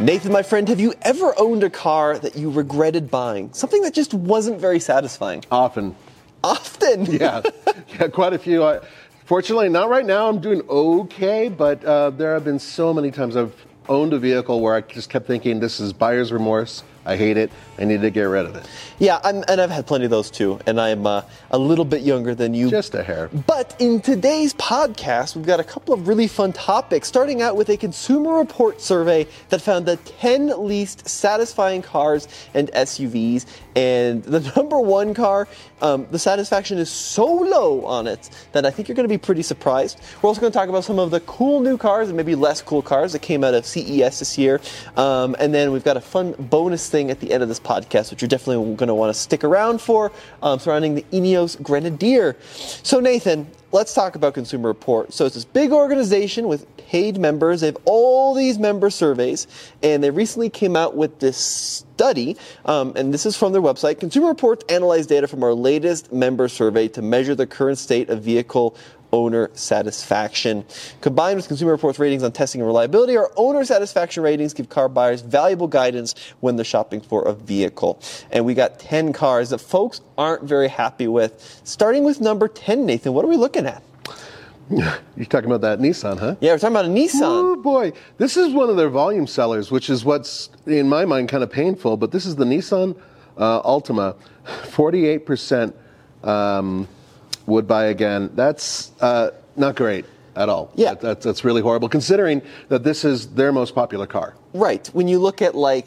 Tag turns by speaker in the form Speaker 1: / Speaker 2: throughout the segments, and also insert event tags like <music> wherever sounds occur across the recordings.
Speaker 1: Nathan, my friend, have you ever owned a car that you regretted buying? Something that just wasn't very satisfying?
Speaker 2: Often.
Speaker 1: Often? <laughs>
Speaker 2: Yeah, yeah, quite a few. I, fortunately, not right now. I'm doing okay, but uh, there have been so many times I've owned a vehicle where I just kept thinking, this is buyer's remorse. I hate it. I need to get rid of it.
Speaker 1: Yeah, I'm, and I've had plenty of those too. And I'm uh, a little bit younger than you.
Speaker 2: Just a hair.
Speaker 1: But in today's podcast, we've got a couple of really fun topics, starting out with a Consumer Report survey that found the 10 least satisfying cars and SUVs. And the <laughs> number one car, um, the satisfaction is so low on it that I think you're going to be pretty surprised. We're also going to talk about some of the cool new cars and maybe less cool cars that came out of CES this year. Um, and then we've got a fun bonus thing at the end of this podcast, which you're definitely going to want to stick around for, um, surrounding the Ineos Grenadier. So, Nathan, let's talk about Consumer Report. So, it's this big organization with paid members. They have all these member surveys, and they recently came out with this study, um, and this is from their website. Consumer Reports analyzed data from our latest member survey to measure the current state of vehicle owner satisfaction. Combined with Consumer Reports ratings on testing and reliability, our owner satisfaction ratings give car buyers valuable guidance when they're shopping for a vehicle. And we got 10 cars that folks aren't very happy with. Starting with number 10, Nathan, what are we looking at? <laughs>
Speaker 2: You're talking about that Nissan, huh?
Speaker 1: Yeah, we're talking about a Nissan.
Speaker 2: Oh boy, this is one of their volume sellers, which is what's in my mind kind of painful. But this is the Nissan uh, Altima, <laughs> 48% um, would buy again. That's uh, not great at all.
Speaker 1: Yeah.
Speaker 2: That, that's, that's really horrible, considering that this is their most popular car.
Speaker 1: Right. When you look at like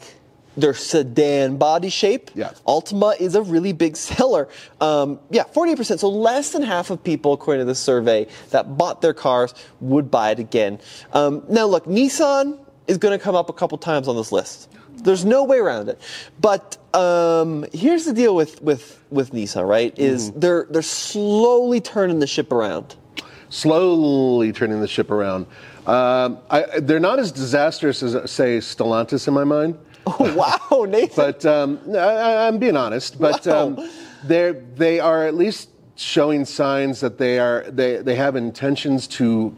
Speaker 1: their sedan body shape,
Speaker 2: Yeah.
Speaker 1: Altima is a really big seller. Um, yeah, 48%. So less than half of people, according to this survey, that bought their cars would buy it again. Um, now, look, Nissan is going to come up a couple times on this list. There's no way around it. But um, here's the deal with, with, with Nissan, right? Is they're they're slowly turning the ship around.
Speaker 2: slowly turning the ship around. Um, I, they're not as disastrous as, say, Stellantis in my mind.
Speaker 1: Oh, <laughs> wow, <laughs> Nathan.
Speaker 2: But um, I, I'm being honest. But
Speaker 1: Wow.
Speaker 2: um, they're they are at least showing signs that they are they, they have intentions to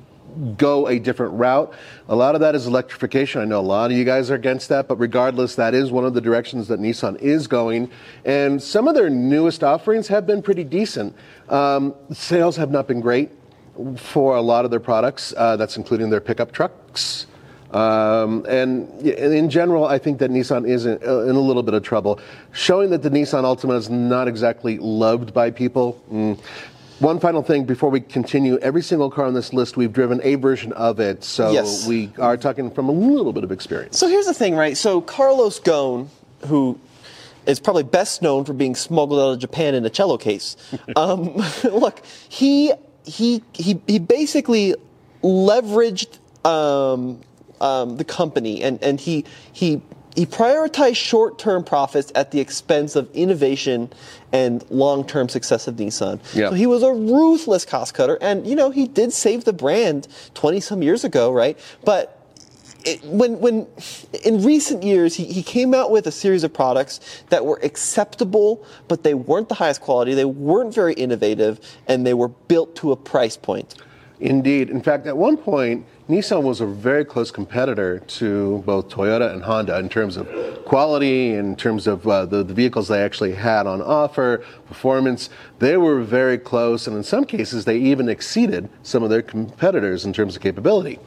Speaker 2: go a different route. A lot of that is electrification. I know a lot of you guys are against that, but regardless, that is one of the directions that Nissan is going. And some of their newest offerings have been pretty decent. Um, sales have not been great for a lot of their products. Uh, that's including their pickup trucks. Um, and in general, I think that Nissan is in, uh, in a little bit of trouble. Showing that the Nissan Altima is not exactly loved by people. mm. One final thing before we continue every single car on this list, we've driven a version of it. So
Speaker 1: Yes.
Speaker 2: we are talking from a little bit of experience.
Speaker 1: So here's the thing, right? So Carlos Ghosn, who is probably best known for being smuggled out of Japan in a cello case. <laughs> um, <laughs> look, he he he he basically leveraged um, um, the company, and and he he he prioritized short-term profits at the expense of innovation and long-term success of Nissan.
Speaker 2: Yeah.
Speaker 1: So he was a ruthless cost cutter, and you know he did save the brand 20 some years ago, right? But it, when, when in recent years he, he came out with a series of products that were acceptable, but they weren't the highest quality, they weren't very innovative, and they were built to a price point.
Speaker 2: Indeed. In fact, at one point, Nissan was a very close competitor to both Toyota and Honda in terms of quality, in terms of uh, the, the vehicles they actually had on offer, performance. They were very close, and in some cases, they even exceeded some of their competitors in terms of capability.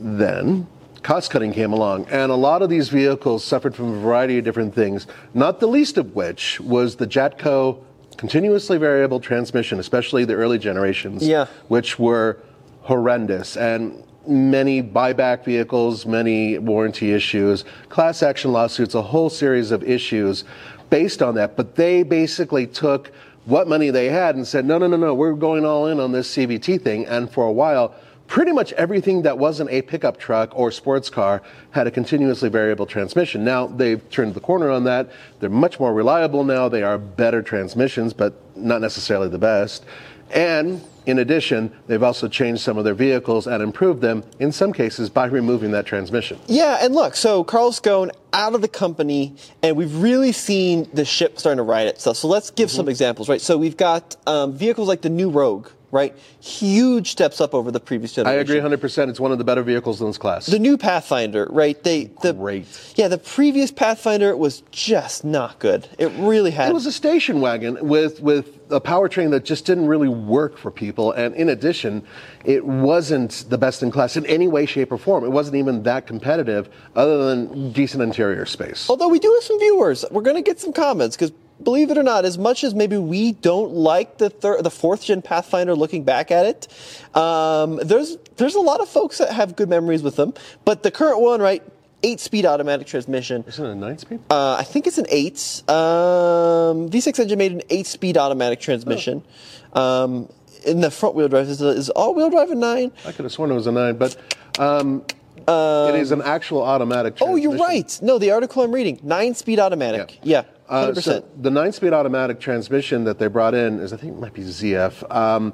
Speaker 2: Then, cost cutting came along, and a lot of these vehicles suffered from a variety of different things, not the least of which was the Jatco continuously variable transmission, especially the early generations,
Speaker 1: Yeah.
Speaker 2: which were horrendous. And many buyback vehicles, many warranty issues, class action lawsuits, a whole series of issues based on that. But they basically took what money they had and said, no, no, no, no, we're going all in on this CVT thing. And for a while, pretty much everything that wasn't a pickup truck or sports car had a continuously variable transmission. Now they've turned the corner on that. They're much more reliable now. They are better transmissions, but not necessarily the best. And in addition, they've also changed some of their vehicles and improved them, in some cases, by removing that transmission.
Speaker 1: Yeah, and look, so Carlos Ghosn out of the company, and we've really seen the ship starting to ride itself. So let's give
Speaker 2: Mm-hmm.
Speaker 1: some examples, right? So we've got um, vehicles like the new Rogue, right? Huge steps up over the previous generation.
Speaker 2: I agree 100%. It's one of the better vehicles in this class.
Speaker 1: The new Pathfinder, right? They the
Speaker 2: Great.
Speaker 1: Yeah, the previous Pathfinder was just not good. It really had.
Speaker 2: It was a station wagon with with a powertrain that just didn't really work for people, and in addition, it wasn't the best in class in any way, shape, or form. It wasn't even that competitive, other than decent interior space.
Speaker 1: Although we do have some viewers, we're going to get some comments because believe it or not, as much as maybe we don't like the third, the fourth gen Pathfinder, looking back at it, um, there's there's a lot of folks that have good memories with them. But the current one, right, eight speed automatic transmission.
Speaker 2: Isn't it a nine speed?
Speaker 1: Uh, I think it's an eight. Um, V6 engine made an eight speed automatic transmission. Um, in the front wheel drive, is, is all wheel drive a nine?
Speaker 2: I could have sworn it was a nine, but um, it is an actual automatic.
Speaker 1: Oh, you're right. No, the article I'm reading, nine speed automatic. Yeah,
Speaker 2: Uh, so the nine-speed automatic transmission that they brought in is, I think, it might be ZF. Um,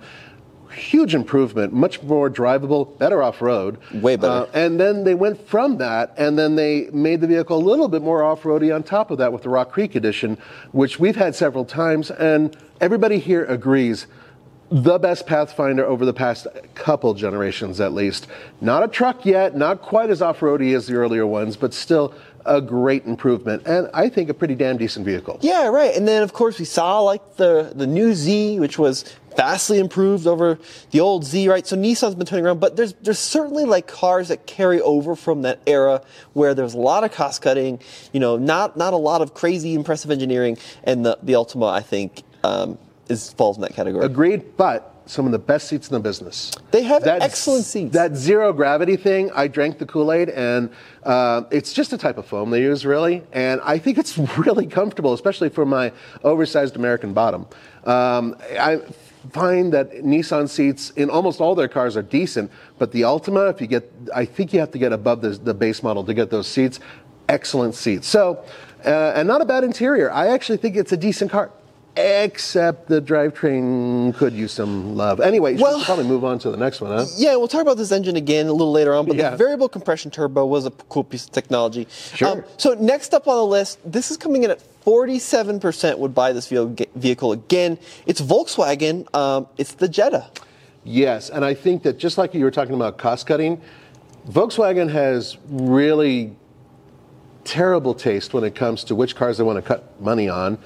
Speaker 2: huge improvement, much more drivable, better off-road.
Speaker 1: Way better.
Speaker 2: Uh, and then they went from that, and then they made the vehicle a little bit more off-roady on top of that with the Rock Creek edition, which we've had several times, and everybody here agrees. The best Pathfinder over the past couple generations, at least. Not a truck yet, not quite as off roady as the earlier ones, but still a great improvement, and I think a pretty damn decent vehicle.
Speaker 1: Yeah, right. And then of course we saw like the the new Z, which was vastly improved over the old Z, right? So Nissan's been turning around, but there's there's certainly like cars that carry over from that era where there's a lot of cost cutting, you know, not not a lot of crazy impressive engineering, and the the Altima I think um, is falls in that category.
Speaker 2: Agreed, but some of the best seats in the business.
Speaker 1: They have
Speaker 2: That-
Speaker 1: excellent seats.
Speaker 2: That zero gravity thing, I drank the Kool Aid, and uh, it's just a type of foam they use, really. And I think it's <laughs> really comfortable, especially for my oversized American bottom. Um, I find that Nissan seats in almost all their cars are decent, but the Altima, if you get, I think you have to get above the, the base model to get those seats. Excellent seats. So, uh, and not a bad interior. I actually think it's a decent car. Except the drivetrain could use some love. Anyway, we
Speaker 1: Well-
Speaker 2: should probably move on to the next one, huh?
Speaker 1: Yeah, we'll talk about this engine again a little later on, but
Speaker 2: Yeah.
Speaker 1: the variable compression turbo was a cool piece of technology. Um,
Speaker 2: Sure.
Speaker 1: so next up on the list, this is coming in at 47% would buy this vehicle again. It's Volkswagen. Um, it's the Jetta.
Speaker 2: Yes, and I think that just like you were talking about cost cutting, Volkswagen has really terrible taste when it comes to which cars they want to cut money on.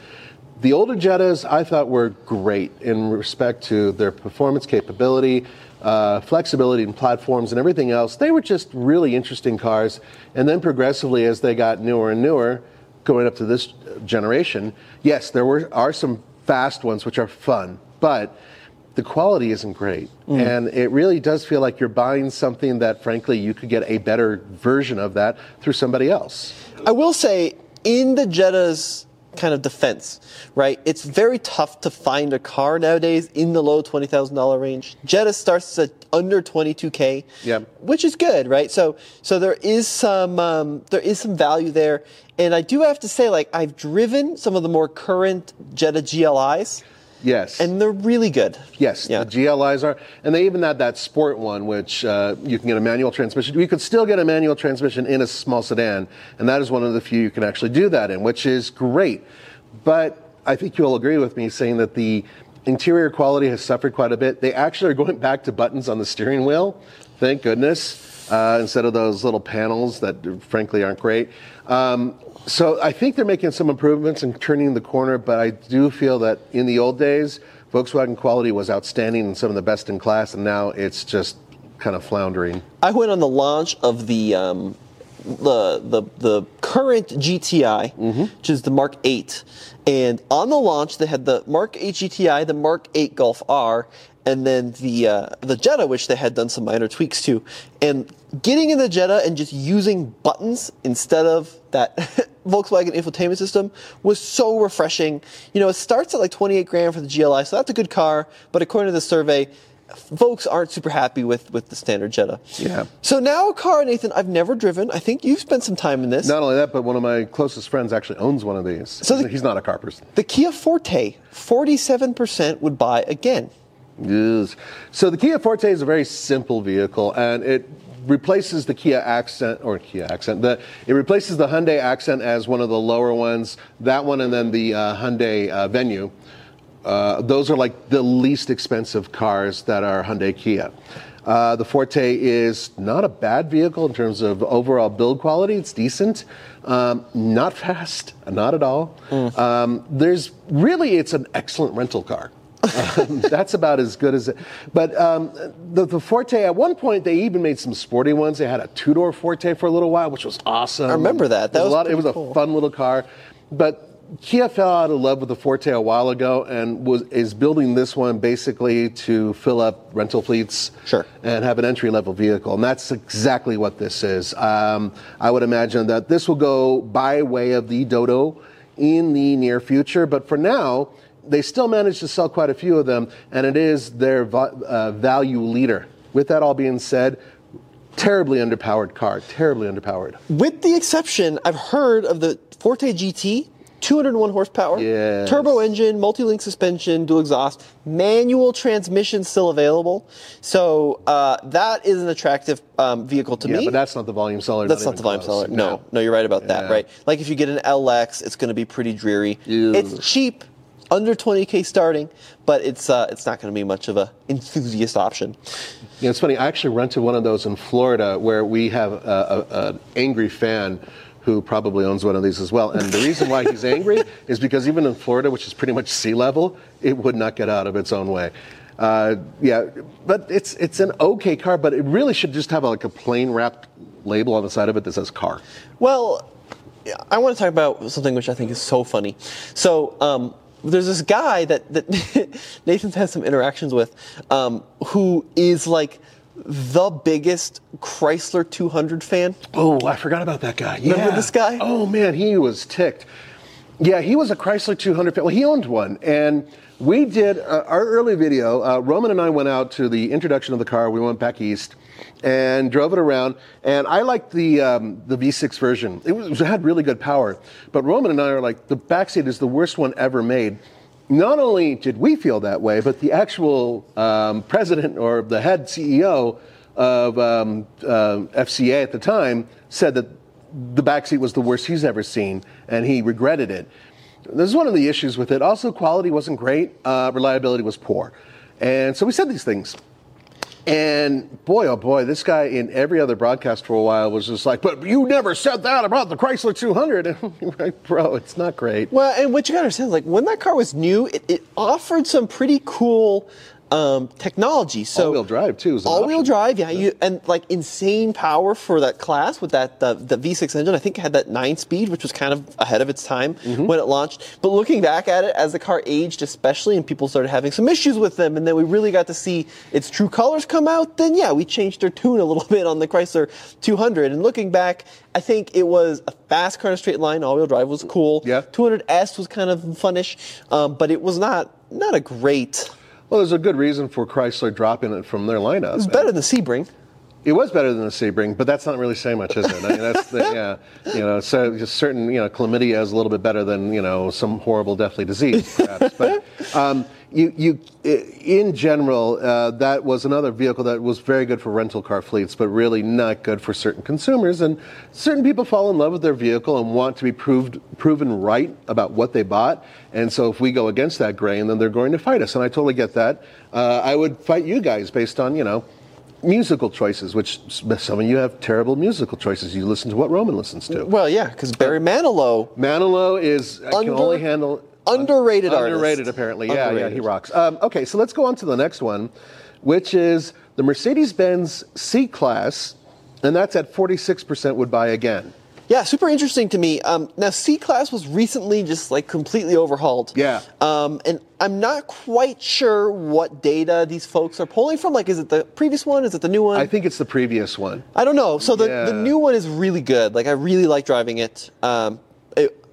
Speaker 2: The older Jettas I thought were great in respect to their performance capability, uh, flexibility in platforms, and everything else. They were just really interesting cars. And then progressively, as they got newer and newer, going up to this generation, yes, there were are some fast ones which are fun, but the quality isn't great. And it really does feel like you're buying something that, frankly, you could get a better version of that through somebody else.
Speaker 1: I will say, in the Jetta's kind of defense, right? It's very tough to find a car nowadays in the low twenty thousand dollar range. Jetta starts at under twenty two k,
Speaker 2: Yeah.
Speaker 1: which is good, right? So so there is some um, there is some value there, and I do have to say, like I've driven some of the more current Jetta GLIs,
Speaker 2: Yes.
Speaker 1: and they're really good.
Speaker 2: Yes,
Speaker 1: yeah.
Speaker 2: the GLIs are, and they even had that sport one, which uh, you can get a manual transmission. You could still get a manual transmission in a small sedan, and that is one of the few you can actually do that in, which is great. But I think you'll agree with me saying that the interior quality has suffered quite a bit. They actually are going back to buttons on the steering wheel, thank goodness, uh, instead of those little panels that frankly aren't great. Um, so I think they're making some improvements and turning the corner, but I do feel that in the old days, Volkswagen quality was outstanding and some of the best in class, and now it's just kind of floundering.
Speaker 1: I went on the launch of the um, the the the current GTI, which is the Mark 8, and on the launch they had the Mark 8 GTI, the Mark 8 Golf R, and then the uh, the Jetta, which they had done some minor tweaks to. And getting in the Jetta and just using buttons instead of that <laughs> Volkswagen infotainment system was so refreshing. You know, it starts at like 28 grand for the GLI, so that's a good car. But according to the survey, folks aren't super happy with with the standard Jetta.
Speaker 2: Yeah.
Speaker 1: So now a car, Nathan, I've never driven. I think you've spent some time in this.
Speaker 2: Not only that, but one of my closest friends actually owns one of these.
Speaker 1: So the-
Speaker 2: he's not a car person.
Speaker 1: The Kia Forte, 47% would buy again.
Speaker 2: Yes. So the Kia Forte is a very simple vehicle, and it replaces the Kia Accent or Kia Accent. The, it replaces the Hyundai Accent as one of the lower ones. That one, and then the uh, Hyundai uh, Venue. Uh, those are like the least expensive cars that are Hyundai Kia. Uh, the Forte is not a bad vehicle in terms of overall build quality. It's decent, um, not fast, not at all. Um, there's really, it's an excellent rental car. Um, <laughs> that's about as good as it. But um, the, the Forte, at one point, they even made some sporty ones. They had a two door Forte for a little while, which was awesome.
Speaker 1: I remember that. That
Speaker 2: It
Speaker 1: was
Speaker 2: a lot, it was
Speaker 1: cool.
Speaker 2: a fun little car. But Kia fell out of love with the Forte a while ago and was is building this one basically to fill up rental fleets
Speaker 1: Sure.
Speaker 2: and have an entry level vehicle. And that's exactly what this is. Um, I would imagine that this will go by way of the Dodo in the near future. But for now, they still manage to sell quite a few of them, and it is their uh, value leader. With that all being said, terribly underpowered car, terribly underpowered.
Speaker 1: With the exception, I've heard of the Forte GT, 201 horsepower,
Speaker 2: Yes.
Speaker 1: turbo engine, multi-link suspension, dual exhaust, manual transmission still available. So uh, that is an attractive um, vehicle to
Speaker 2: Yeah,
Speaker 1: me.
Speaker 2: but that's not the volume seller.
Speaker 1: That's
Speaker 2: not
Speaker 1: not the volume
Speaker 2: close.
Speaker 1: seller. No, no, you're right about that, right? Like if you get an LX, it's going to be pretty dreary.
Speaker 2: Ew.
Speaker 1: It's cheap, under 20k starting, but it's uh, it's not going to be much of a enthusiast option.
Speaker 2: Yeah, it's funny. I actually rented one of those in Florida, where we have a, a, an angry fan who probably owns one of these as well. And the reason why he's angry <laughs> is because even in Florida, which is pretty much sea level, it would not get out of its own way. Uh, yeah, but it's it's an okay car, but it really should just have like a plain wrapped label on the side of it that says car.
Speaker 1: Well, I want to talk about something which I think is so funny. So, um, there's this guy that, that <laughs> Nathan's had some interactions with um, who is like the biggest Chrysler 200 fan.
Speaker 2: Oh, I forgot about that guy.
Speaker 1: Remember
Speaker 2: Yeah.
Speaker 1: this guy?
Speaker 2: Oh man, he was ticked. Yeah, he was a Chrysler 200. fan. Well, he owned one, and we did uh, our early video. Uh, Roman and I went out to the introduction of the car. We went back east and drove it around. And I liked the um, the V6 version. It, was, it had really good power. But Roman and I are like, the backseat is the worst one ever made. Not only did we feel that way, but the actual um, president or the head CEO of um, uh, FCA at the time said that the backseat was the worst he's ever seen, and he regretted it. This is one of the issues with it. Also, quality wasn't great, uh, reliability was poor. And so we said these things. And boy, oh boy, this guy in every other broadcast for a while was just like, but you never said that about the Chrysler 200. <laughs> Like, bro, it's not great.
Speaker 1: Well, and what you gotta understand, like when that car was new, it, it offered some pretty cool um, technology. So
Speaker 2: All-wheel drive, too,
Speaker 1: All-wheel
Speaker 2: option.
Speaker 1: drive, yeah, You, and like insane power for that class with that the, the V6 engine. I think it had that nine speed, which was kind of ahead of its time
Speaker 2: Mm-hmm.
Speaker 1: when it launched. But looking back at it, as the car aged, especially, and people started having some issues with them, and then we really got to see its true colors come out. Then yeah, we changed our tune a little <laughs> bit on the Chrysler 200. And looking back, I think it was a fast car in a straight line. All-wheel drive was cool.
Speaker 2: Yeah.
Speaker 1: 200S was kind of funnish, um, but it was not not a great.
Speaker 2: Well, there's a good reason for Chrysler dropping it from their lineup.
Speaker 1: It was better than Sebring.
Speaker 2: It was better than the Sebring, but that's not really saying much, is it? I mean, that's the, yeah, you know, so just certain, you know, chlamydia is a little bit better than, you know, some horrible deathly disease, perhaps. but um, you, you, in general, uh, that was another vehicle that was very good for rental car fleets, but really not good for certain consumers. And certain people fall in love with their vehicle and want to be proved proven right about what they bought. And so, if we go against that grain, then they're going to fight us. And I totally get that. Uh, I would fight you guys based on, you know musical choices, which some of you have terrible musical choices. You listen to what Roman listens to.
Speaker 1: Well, yeah, because Barry Manilow
Speaker 2: Manilow is I can only handle
Speaker 1: underrated artist.
Speaker 2: Underrated, apparently. Yeah, yeah, he rocks. Um, okay, so let's go on to the next one, which is the Mercedes-Benz C-Class, and that's at 46% would buy again.
Speaker 1: Yeah, super interesting to me. Um, now, C Class was recently just like completely overhauled.
Speaker 2: Yeah.
Speaker 1: Um, and I'm not quite sure what data these folks are pulling from. Like, is it the previous one? Is it the new one?
Speaker 2: I think it's the previous one.
Speaker 1: I don't know. So the,
Speaker 2: Yeah.
Speaker 1: the new one is really good. Like I really like driving it. Um, it-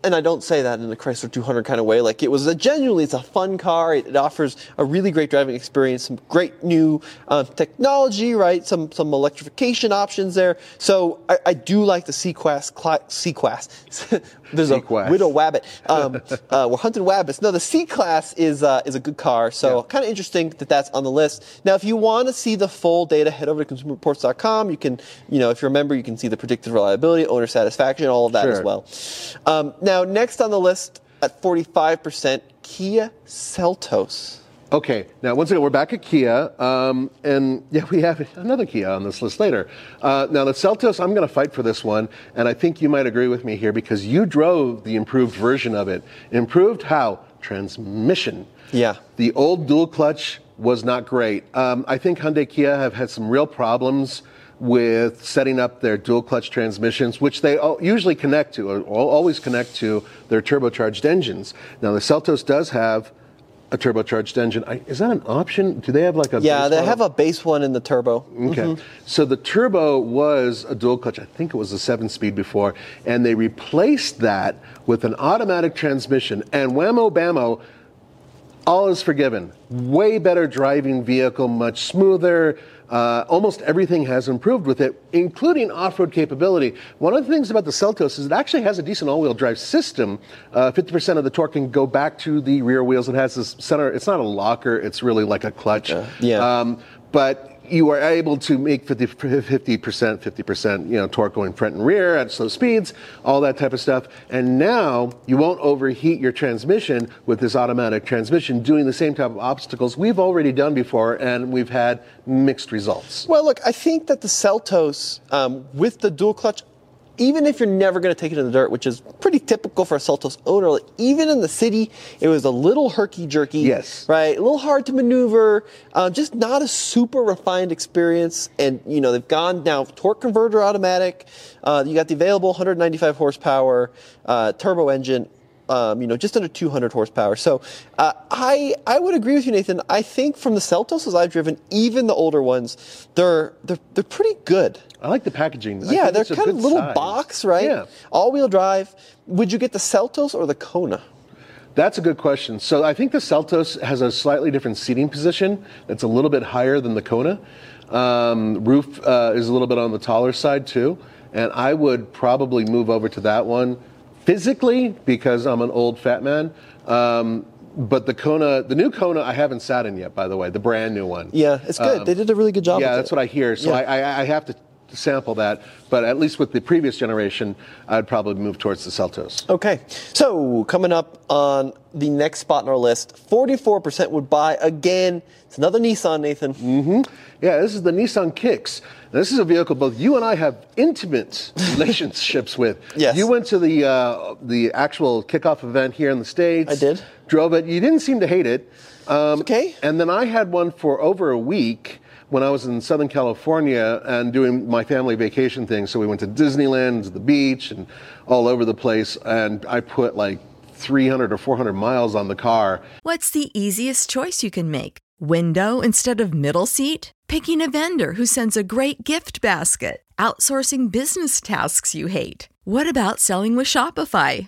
Speaker 1: and I don't say that in the Chrysler 200 kind of way. Like it was a genuinely, it's a fun car. It, it offers a really great driving experience, some great new uh, technology, right? Some some electrification options there. So I, I do like the C-Class. Cla- C-Class. <laughs> There's
Speaker 2: C-Class.
Speaker 1: a widow wabbit. <laughs> Um, uh, we're hunting wabbits. No, the C-Class is uh, is a good car. So
Speaker 2: Yeah.
Speaker 1: kind of interesting that that's on the list. Now, if you want to see the full data, head over to consumerreports.com. You can, you know, if you're a member, you can see the predicted reliability, owner satisfaction, all of that as well. Um, now, next on the list at 45%, Kia Seltos.
Speaker 2: Okay, now once again, we're back at Kia, um, and yeah, we have another Kia on this list later. Uh, now, the Seltos, I'm going to fight for this one, and I think you might agree with me here because you drove the improved version of it. Improved how? Transmission.
Speaker 1: Yeah.
Speaker 2: The old dual clutch was not great. Um, I think Hyundai Kia have had some real problems with setting up their dual clutch transmissions, which they usually connect to, or always connect to their turbocharged engines. Now, the Seltos does have a turbocharged engine. I, is that an option? Do they have like a
Speaker 1: Yeah,
Speaker 2: base
Speaker 1: they
Speaker 2: model?
Speaker 1: have a base one in the turbo.
Speaker 2: Okay. Mm-hmm. So the turbo was a dual clutch. I think it was a seven speed before. And they replaced that with an automatic transmission. And whammo bammo, all is forgiven. Way better driving vehicle, much smoother. Uh, almost everything has improved with it, including off-road capability. One of the things about the Seltos is it actually has a decent all-wheel drive system. Uh, 50% of the torque can go back to the rear wheels. It has this center. It's not a locker. It's really like a clutch.
Speaker 1: Yeah.
Speaker 2: Um, but you are able to make 50, 50%, 50%, you know, torque going front and rear at slow speeds, all that type of stuff. And now you won't overheat your transmission with this automatic transmission doing the same type of obstacles we've already done before and we've had mixed results.
Speaker 1: Well, look, I think that the Seltos um, with the dual clutch, even if you're never going to take it in the dirt, which is pretty typical for a Seltos owner, like, even in the city, it was a little herky jerky.
Speaker 2: Yes.
Speaker 1: Right? A little hard to maneuver, uh, just not a super refined experience. And, you know, they've gone now torque converter automatic. Uh, you got the available 195 horsepower uh, turbo engine um, you know, just under 200 horsepower. So uh, I I would agree with you, Nathan. I think from the Seltos as I've driven, even the older ones, they're they're they're pretty good.
Speaker 2: I like the packaging. I
Speaker 1: yeah, they're kind of little
Speaker 2: size.
Speaker 1: box, right?
Speaker 2: Yeah.
Speaker 1: All-wheel drive. Would you get the Seltos or the Kona?
Speaker 2: That's a good question. So I think the Seltos has a slightly different seating position. That's a little bit higher than the Kona. Um, roof uh, is a little bit on the taller side too, and I would probably move over to that one physically because I'm an old fat man. Um, but the Kona, the new Kona, I haven't sat in yet. By the way, the brand new one.
Speaker 1: Yeah, it's good.
Speaker 2: Um,
Speaker 1: they did a really good job.
Speaker 2: Yeah, that's
Speaker 1: it.
Speaker 2: what I hear. So
Speaker 1: Yeah.
Speaker 2: I, I, I have to sample that, but at least with the previous generation, I'd probably move towards the Seltos.
Speaker 1: Okay, so coming up on the next spot on our list, 44% would buy again. It's another Nissan, Nathan.
Speaker 2: Mm-hmm. Yeah, this is the Nissan Kicks. Now, this is a vehicle both you and I have intimate <laughs> relationships with.
Speaker 1: Yes.
Speaker 2: You went to the uh, the actual kickoff event here in the states.
Speaker 1: I did.
Speaker 2: Drove it. You didn't seem to hate it. Um,
Speaker 1: okay.
Speaker 2: And then I had one for over a week when I was in Southern California and doing my family vacation thing. So we went to Disneyland, to the beach, and all over the place. And I put like 300 or 400 miles on the car.
Speaker 3: What's the easiest choice you can make? Window instead of middle seat? Picking a vendor who sends a great gift basket? Outsourcing business tasks you hate? What about selling with Shopify?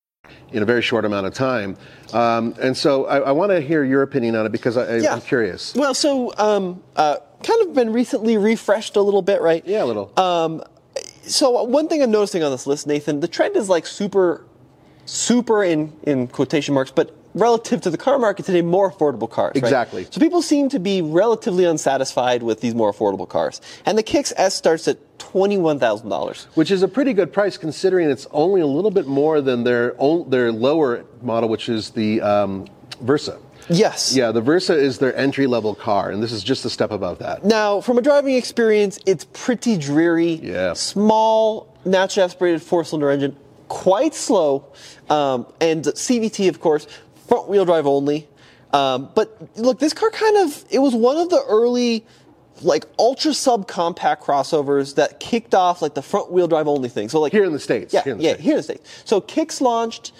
Speaker 2: in a very short amount of time. Um, and so I, I want to hear your opinion on it because I,
Speaker 1: Yeah.
Speaker 2: am curious.
Speaker 1: Well, so um, uh, kind of been recently refreshed a little bit, right?
Speaker 2: Yeah, a little.
Speaker 1: Um, so one thing I'm noticing on this list, Nathan, the trend is like super, super in in quotation marks, but relative to the car market today, more affordable cars. right?
Speaker 2: Exactly.
Speaker 1: So people seem to be relatively unsatisfied with these more affordable cars, and the Kicks S starts at twenty one thousand dollars.
Speaker 2: which is a pretty good price considering it's only a little bit more than their their lower model, which is the um, Versa.
Speaker 1: Yes.
Speaker 2: Yeah, the Versa is their entry level car, and this is just a step above that.
Speaker 1: Now, from a driving experience, it's pretty dreary.
Speaker 2: Yeah.
Speaker 1: Small, naturally aspirated four-cylinder engine, quite slow, um, and CVT, of course, front-wheel drive only. Um, but look, this car kind of it was one of the early like ultra subcompact crossovers that kicked off like the front wheel drive only thing. So like
Speaker 2: Here in the States,
Speaker 1: Yeah,
Speaker 2: here in the
Speaker 1: yeah,
Speaker 2: States.
Speaker 1: here in the States. So Kicks launched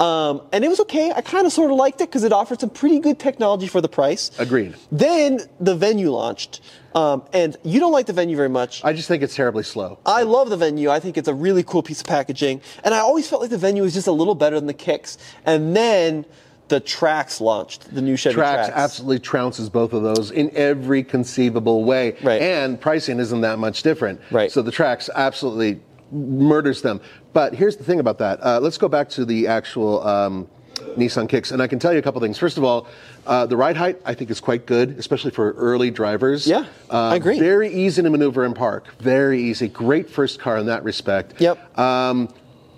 Speaker 1: um, and it was okay. I kind of sort of liked it because it offered some pretty good technology for the price.
Speaker 2: Agreed.
Speaker 1: Then the venue launched, um, and you don't like the venue very much.
Speaker 2: I just think it's terribly slow.
Speaker 1: I love the venue. I think it's a really cool piece of packaging, and I always felt like the venue was just a little better than the kicks. And then the Trax launched, the new Chevy
Speaker 2: Trax
Speaker 1: tracks.
Speaker 2: absolutely trounces both of those in every conceivable way.
Speaker 1: Right.
Speaker 2: And pricing isn't that much different.
Speaker 1: Right.
Speaker 2: So the Trax absolutely murders them. But here's the thing about that. Uh, let's go back to the actual um, Nissan Kicks, and I can tell you a couple things. First of all, uh, the ride height I think is quite good, especially for early drivers.
Speaker 1: Yeah,
Speaker 2: Uh,
Speaker 1: I agree.
Speaker 2: Very easy to maneuver and park. Very easy. Great first car in that respect.
Speaker 1: Yep.
Speaker 2: Um,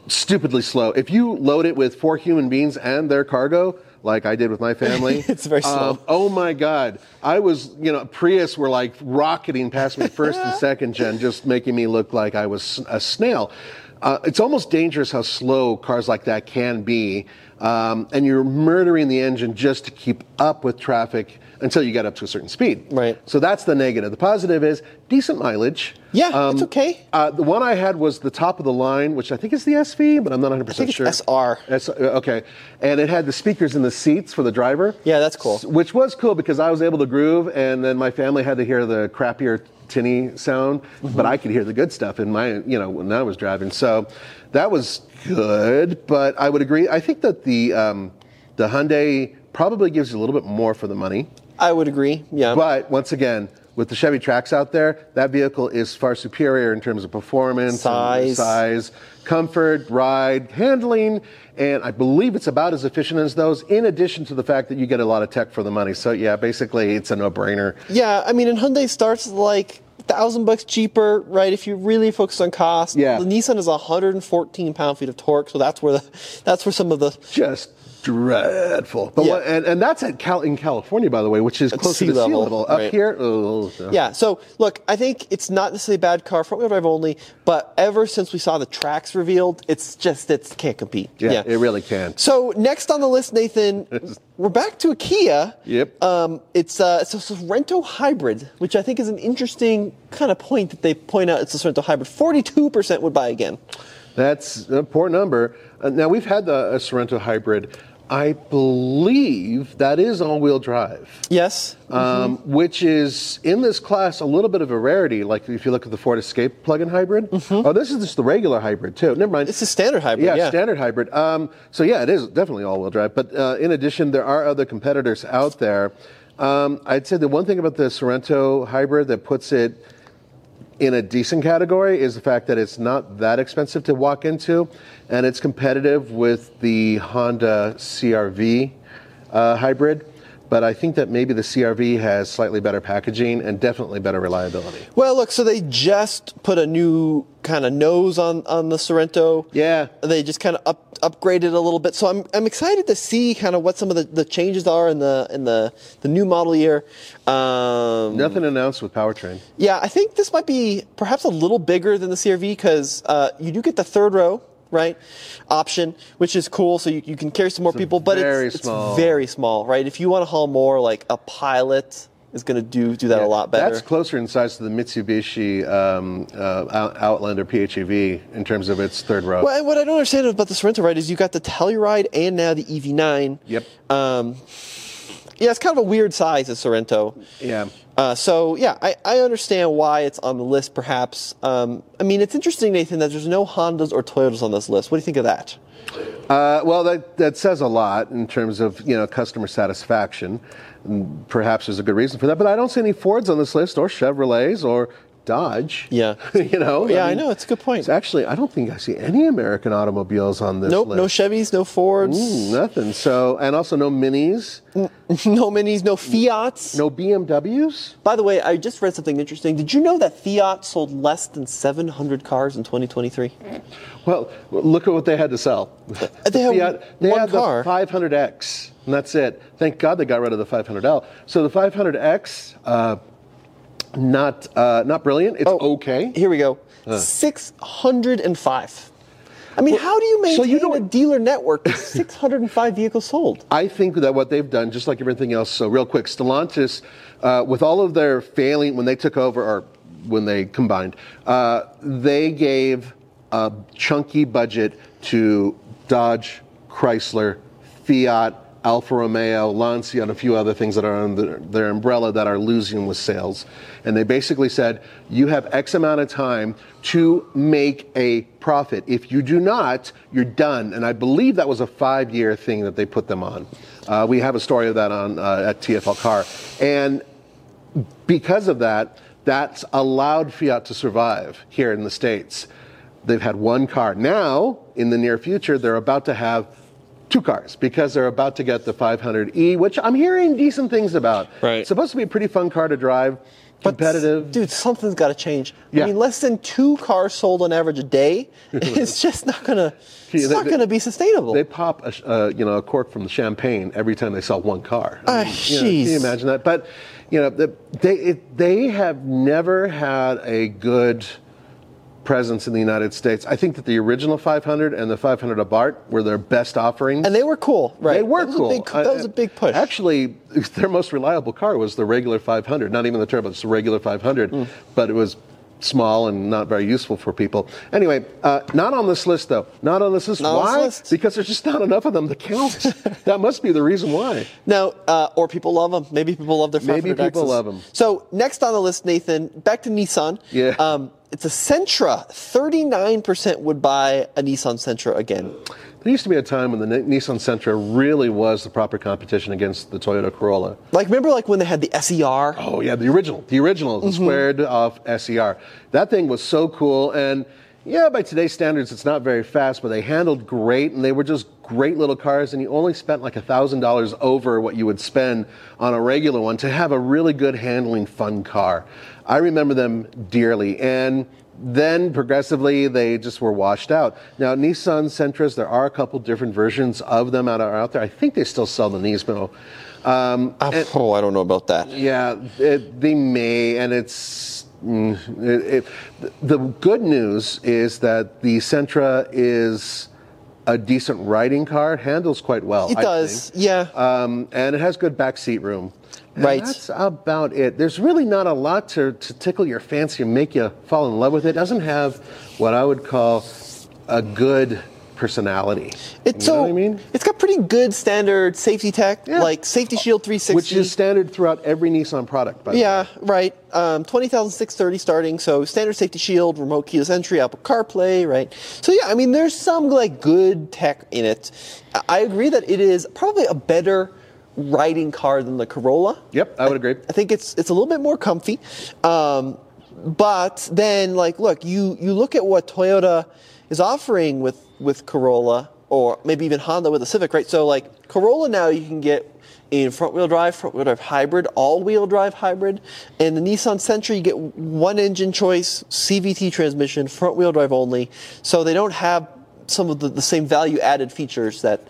Speaker 2: stupidly slow. If you load it with four human beings and their cargo, like I did with my family, <laughs>
Speaker 1: It's very slow.
Speaker 2: um, oh my God. I was, you know, Prius were like rocketing past me first and <laughs> second gen, just making me look like I was a snail. Uh, it's almost dangerous how slow cars like that can be. Um, and you're murdering the engine just to keep up with traffic until you get up to a certain speed.
Speaker 1: Right.
Speaker 2: So that's the negative. The positive is decent mileage.
Speaker 1: Yeah, it's okay.
Speaker 2: Uh, the one I had was the top of the line, which I think is the SV, but I'm not 100%
Speaker 1: I think it's
Speaker 2: sure.
Speaker 1: SR.
Speaker 2: S- uh, okay. And it had the speakers in the seats for the driver.
Speaker 1: Yeah, that's cool.
Speaker 2: Which was cool because I was able to groove, and then my family had to hear the crappier tinny sound,
Speaker 1: Mm-hmm.
Speaker 2: but I could hear the good stuff in my, you know, when I was driving. So that was good, but I would agree. I think that the um, the Hyundai probably gives you a little bit more for the money.
Speaker 1: I would agree. Yeah.
Speaker 2: But once again, with the Chevy Trax out there, that vehicle is far superior in terms of performance,
Speaker 1: Size.
Speaker 2: size, comfort, ride, handling, and I believe it's about as efficient as those. In addition to the fact that you get a lot of tech for the money. So yeah, basically it's a no-brainer.
Speaker 1: Yeah, I mean, and Hyundai starts like thousand bucks cheaper, right? If you really focus on cost.
Speaker 2: Yeah.
Speaker 1: The Nissan is 114 pound feet of torque, so that's where the that's where some of the
Speaker 2: Just dreadful. But
Speaker 1: Yeah.
Speaker 2: what, and, and that's at Cal- in California, by the way, which is
Speaker 1: At
Speaker 2: closer
Speaker 1: sea
Speaker 2: to sea
Speaker 1: level,
Speaker 2: level. Up
Speaker 1: right.
Speaker 2: here, oh,
Speaker 1: Yeah, so look, I think it's not necessarily a bad car, front wheel drive only, but ever since we saw the Trax revealed, it's just it can't compete.
Speaker 2: Yeah, it really can.
Speaker 1: So next on the list, Nathan, <laughs> we're back to a Kia.
Speaker 2: Yep.
Speaker 1: Um, it's uh, it's a Sorento hybrid, which I think is an interesting kind of point that they point out. It's a Sorento hybrid. Forty-two percent would buy again.
Speaker 2: That's a poor number. Uh, now we've had the a Sorento hybrid. I believe that is all-wheel drive,
Speaker 1: Yes.
Speaker 2: um, which is in this class a little bit of a rarity. Like if you look at the Ford Escape plug-in hybrid. Oh, this is just the regular hybrid too. Never mind.
Speaker 1: It's a standard hybrid, yeah.
Speaker 2: standard hybrid. Um, so yeah, it is definitely all-wheel drive. But uh, in addition, there are other competitors out there. Um, I'd say the one thing about the Sorento hybrid that puts it in a decent category is the fact that it's not that expensive to walk into, and it's competitive with the Honda CRV uh, hybrid. But I think that maybe the CRV has slightly better packaging and definitely better reliability.
Speaker 1: Well, look, so they just put a new kind of nose on, on the Sorento.
Speaker 2: Yeah.
Speaker 1: They just kind of up, upgraded a little bit. So I'm, I'm excited to see kind of what some of the, the changes are in the in the, the new model year. Um,
Speaker 2: Nothing announced with powertrain.
Speaker 1: yeah, I think this might be perhaps a little bigger than the CRV because uh, you do get the third row, right? Option, which is cool. So you, you can carry some more people, but
Speaker 2: very
Speaker 1: it's,
Speaker 2: small.
Speaker 1: it's very small, right? If you want to haul more, like a pilot is going to do do that a lot better.
Speaker 2: That's closer in size to the Mitsubishi um, uh, Outlander PHEV in terms of its third row.
Speaker 1: Well, what I don't understand about the Sorento, right, is you got the Telluride and now the EV9.
Speaker 2: Yep.
Speaker 1: Um, yeah, it's kind of a weird size, the Sorento.
Speaker 2: Yeah.
Speaker 1: Uh, so yeah, I, I understand why it's on the list. Perhaps. Um, I mean, it's interesting, Nathan, that there's no Hondas or Toyotas on this list. What do you think of that?
Speaker 2: Uh, well, that, that says a lot in terms of you know customer satisfaction. And perhaps there's a good reason for that, but I don't see any Fords on this list, or Chevrolets, or Dodge. <laughs>
Speaker 1: Yeah.
Speaker 2: you know.
Speaker 1: Yeah, I know, it's a good point.
Speaker 2: It's actually, I don't think I see any American automobiles on this
Speaker 1: Nope,
Speaker 2: list.
Speaker 1: no Chevys, no Fords,
Speaker 2: Mm, nothing. So, and also no Minis, <laughs>
Speaker 1: no Minis, no Fiats.
Speaker 2: no BMWs.
Speaker 1: By the way, I just read something interesting. Did you know that Fiat sold less than 700 cars in 2023?
Speaker 2: Well, look at what they had to sell. <laughs>
Speaker 1: They had
Speaker 2: they
Speaker 1: one
Speaker 2: had
Speaker 1: car.
Speaker 2: the 500X, and that's it. Thank God they got rid of the 500L. So the 500X, uh, not uh, not brilliant. It's
Speaker 1: Oh,
Speaker 2: okay.
Speaker 1: Here we go. 605. I mean, how do you
Speaker 2: so
Speaker 1: maintain
Speaker 2: you
Speaker 1: a
Speaker 2: don't-
Speaker 1: dealer network with 605 vehicles sold? <laughs>
Speaker 2: I think that what they've done, just like everything else, so real quick, Stellantis, uh, with all of their failing when they took over or when they combined, uh, they gave a chunky budget to Dodge, Chrysler, Fiat, Alfa Romeo, Lancia, and a few other things that are under their umbrella that are losing with sales. And they basically said, you have X amount of time to make a profit. If you do not, you're done. And I believe that was a five year thing that they put them on. Uh, we have a story of that on uh, at TFL Car. And because of that, that's allowed Fiat to survive here in the States. They've had one car. Now, in the near future, they're about to have two cars because they're about to get the 500e, which I'm hearing decent things about.
Speaker 1: Right.
Speaker 2: It's supposed to be a pretty fun car to drive, competitive.
Speaker 1: Dude, something's got to change.
Speaker 2: Yeah.
Speaker 1: I mean, less than two cars sold on average a day. <laughs> It's just not gonna. It's
Speaker 2: they-
Speaker 1: not gonna be sustainable.
Speaker 2: They pop a, uh, you know, a cork from the champagne every time they sell one car.
Speaker 1: Ah,
Speaker 2: you know, can you imagine that? But you know, the, they it, they have never had a good presence in the United States. I think that the original 500 and the 500 Abarth were their best offerings.
Speaker 1: and they were cool, right?
Speaker 2: They were
Speaker 1: that
Speaker 2: cool.
Speaker 1: Big, that was a big push.
Speaker 2: Actually, <laughs> their most reliable car was the regular 500. Not even the turbo, it's the regular 500.
Speaker 1: Hmm.
Speaker 2: But it was small and not very useful for people. Anyway, uh, not on this list though. Not on this list.
Speaker 1: Not on this
Speaker 2: why?
Speaker 1: list.
Speaker 2: Because there's just not enough of them to count. <laughs> that must be the reason why.
Speaker 1: Now, uh, or people love them. Maybe people love their 500
Speaker 2: Maybe people
Speaker 1: Xs.
Speaker 2: love 'em.
Speaker 1: So next on the list, Nathan, back to Nissan.
Speaker 2: Yeah.
Speaker 1: Um, it's a Sentra. 39% would buy a Nissan Sentra again.
Speaker 2: there used to be a time when the Ni- Nissan Sentra really was the proper competition against the Toyota Corolla.
Speaker 1: Like remember like when they had the SER?
Speaker 2: Oh yeah, the original, the original, the mm-hmm. squared off SER. That thing was so cool, and yeah, by today's standards, it's not very fast, but they handled great, and they were just great little cars, and you only spent like a thousand dollars over what you would spend on a regular one to have a really good handling, fun car. I remember them dearly, and then progressively they just were washed out. Now Nissan Sentras, there are a couple different versions of them out, out there. I think they still sell the Nismo. Um, and-
Speaker 1: oh, I don't know about that.
Speaker 2: yeah, it, they may, and it's. mm, It, it, the good news is that the Sentra is a decent riding car. It handles quite well.
Speaker 1: It
Speaker 2: I
Speaker 1: does,
Speaker 2: think.
Speaker 1: yeah.
Speaker 2: Um, and it has good back seat room. And
Speaker 1: Right.
Speaker 2: That's about it. There's really not a lot to, to tickle your fancy and make you fall in love with it. It doesn't have what I would call a good personality.
Speaker 1: It's
Speaker 2: you know
Speaker 1: so
Speaker 2: what I mean?
Speaker 1: it's got pretty good standard safety tech,
Speaker 2: Yeah.
Speaker 1: like Safety Shield 360.
Speaker 2: Which is standard throughout every Nissan product. By the way.
Speaker 1: Yeah, right. Um, 20,630 starting. So standard safety shield, remote keyless entry, Apple CarPlay, right? So yeah, I mean, there's some like good tech in it. I agree that it is probably a better riding car than the Corolla.
Speaker 2: Yep, I would agree.
Speaker 1: I think it's it's a little bit more comfy. Um, but then, like, look, you you look at what Toyota is offering with with Corolla, or maybe even Honda with the Civic, right? So, like, Corolla now you can get in front wheel drive, front wheel drive hybrid, all wheel drive hybrid, and the Nissan Sentra you get one engine choice, CVT transmission, front wheel drive only. So they don't have some of the, the same value added features that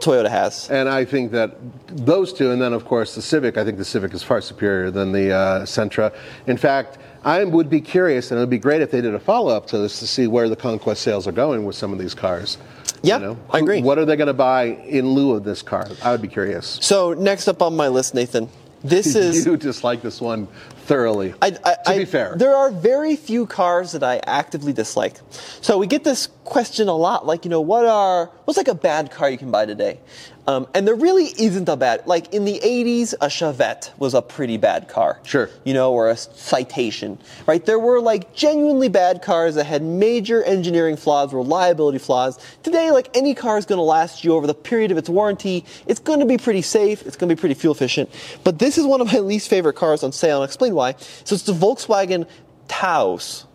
Speaker 1: Toyota has.
Speaker 2: And I think that those two, and then of course the Civic, I think the Civic is far superior than the uh, Sentra. In fact, I would be curious, and it would be great if they did a follow up to this to see where the Conquest sales are going with some of these cars.
Speaker 1: Yeah, I
Speaker 2: Who-
Speaker 1: agree.
Speaker 2: What are they going to buy in lieu of this car? I would be curious.
Speaker 1: So next up on my list, Nathan, this <laughs> is
Speaker 2: you dislike this one thoroughly.
Speaker 1: I, I,
Speaker 2: to
Speaker 1: I-
Speaker 2: be fair,
Speaker 1: there are very few cars that I actively dislike. So we get this question a lot, like you know, what are what's like a bad car you can buy today? Um, and there really isn't a bad. Like in the '80s, a Chevette was a pretty bad car.
Speaker 2: Sure.
Speaker 1: You know, or a Citation, right? There were like genuinely bad cars that had major engineering flaws, reliability flaws. Today, like any car is going to last you over the period of its warranty. It's going to be pretty safe. It's going to be pretty fuel efficient. But this is one of my <laughs> least favorite cars on sale, and I'll explain why. So it's the Volkswagen Taos,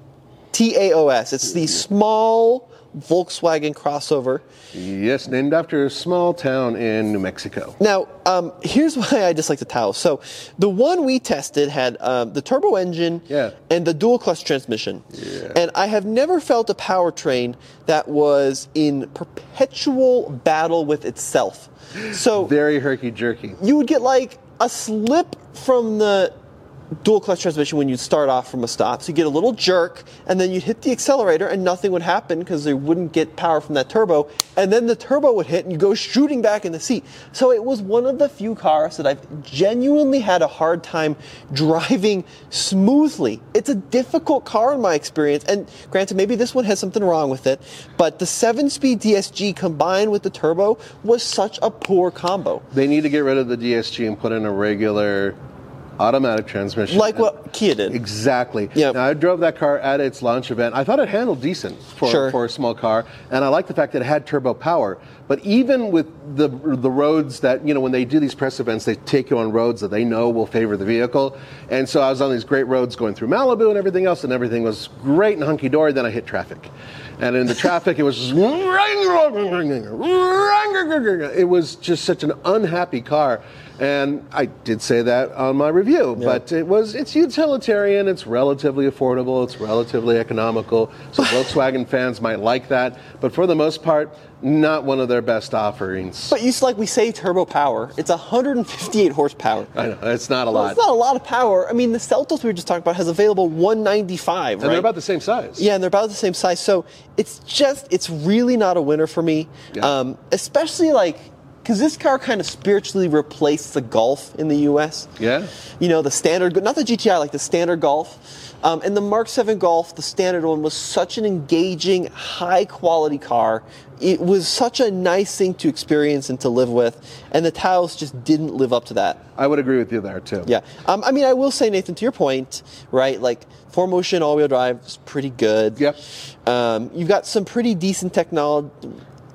Speaker 1: T A O S. It's the small Volkswagen crossover.
Speaker 2: yes, named after a small town in New Mexico.
Speaker 1: Now, um, here's <laughs> why I dislike the Taos. So, the one we tested had um, the turbo engine
Speaker 2: Yeah.
Speaker 1: and the dual clutch transmission. And I have never felt a powertrain that was in perpetual battle with itself. So,
Speaker 2: Very herky jerky.
Speaker 1: you would get like a slip from the dual clutch transmission when you'd start off from a stop. So you get a little jerk, and then you'd hit the accelerator, and nothing would happen because they wouldn't get power from that turbo. And then the turbo would hit, and you go shooting back in the seat. So it was one of the few cars that I've genuinely had a hard time driving smoothly. It's a difficult car in my experience, and granted, maybe this one has something wrong with it, but the seven-speed DSG combined with the turbo was such a poor combo.
Speaker 2: They need to get rid of the DSG and put in a regular automatic transmission.
Speaker 1: Like what Kia did.
Speaker 2: Exactly.
Speaker 1: Yep.
Speaker 2: Now, I drove that car at its launch event. I thought it handled decent for,
Speaker 1: Sure.
Speaker 2: for a small car, and I like the fact that it had turbo power. But even with the the roads that you know, when they do these press events, they take you on roads that they know will favor the vehicle. And so I was on these great roads going through Malibu and everything else, and everything was great and hunky dory. Then I hit traffic, and in the traffic, it was just it was just such an unhappy car. And I did say that on my review, but it was it's utilitarian, it's relatively affordable, it's relatively economical. So <laughs> Volkswagen fans might like that, but for the most part, not one of their best offerings.
Speaker 1: But you like we say turbo power. It's 158 horsepower.
Speaker 2: I know it's not a
Speaker 1: Well,
Speaker 2: lot,
Speaker 1: it's not a lot of power. I mean, the Seltos we were just talking about has available 195,
Speaker 2: and
Speaker 1: right?
Speaker 2: they're about the same size.
Speaker 1: yeah, and they're about the same size. So it's just, it's really not a winner for me.
Speaker 2: Yeah.
Speaker 1: Um, especially like, because this car kind of spiritually replaced the Golf in the U.S.
Speaker 2: Yeah.
Speaker 1: You know, the standard, not the GTI, like the standard Golf. Um, and the Mark 7 Golf, the standard one, was such an engaging, high quality car. It was such a nice thing to experience and to live with. And the Taos just didn't live up to that.
Speaker 2: I would agree with you there too.
Speaker 1: Yeah. Um, I mean, I will say, Nathan, to your point, right? Like, 4Motion all wheel drive is pretty good.
Speaker 2: Yep.
Speaker 1: Um, you've got some pretty decent technology.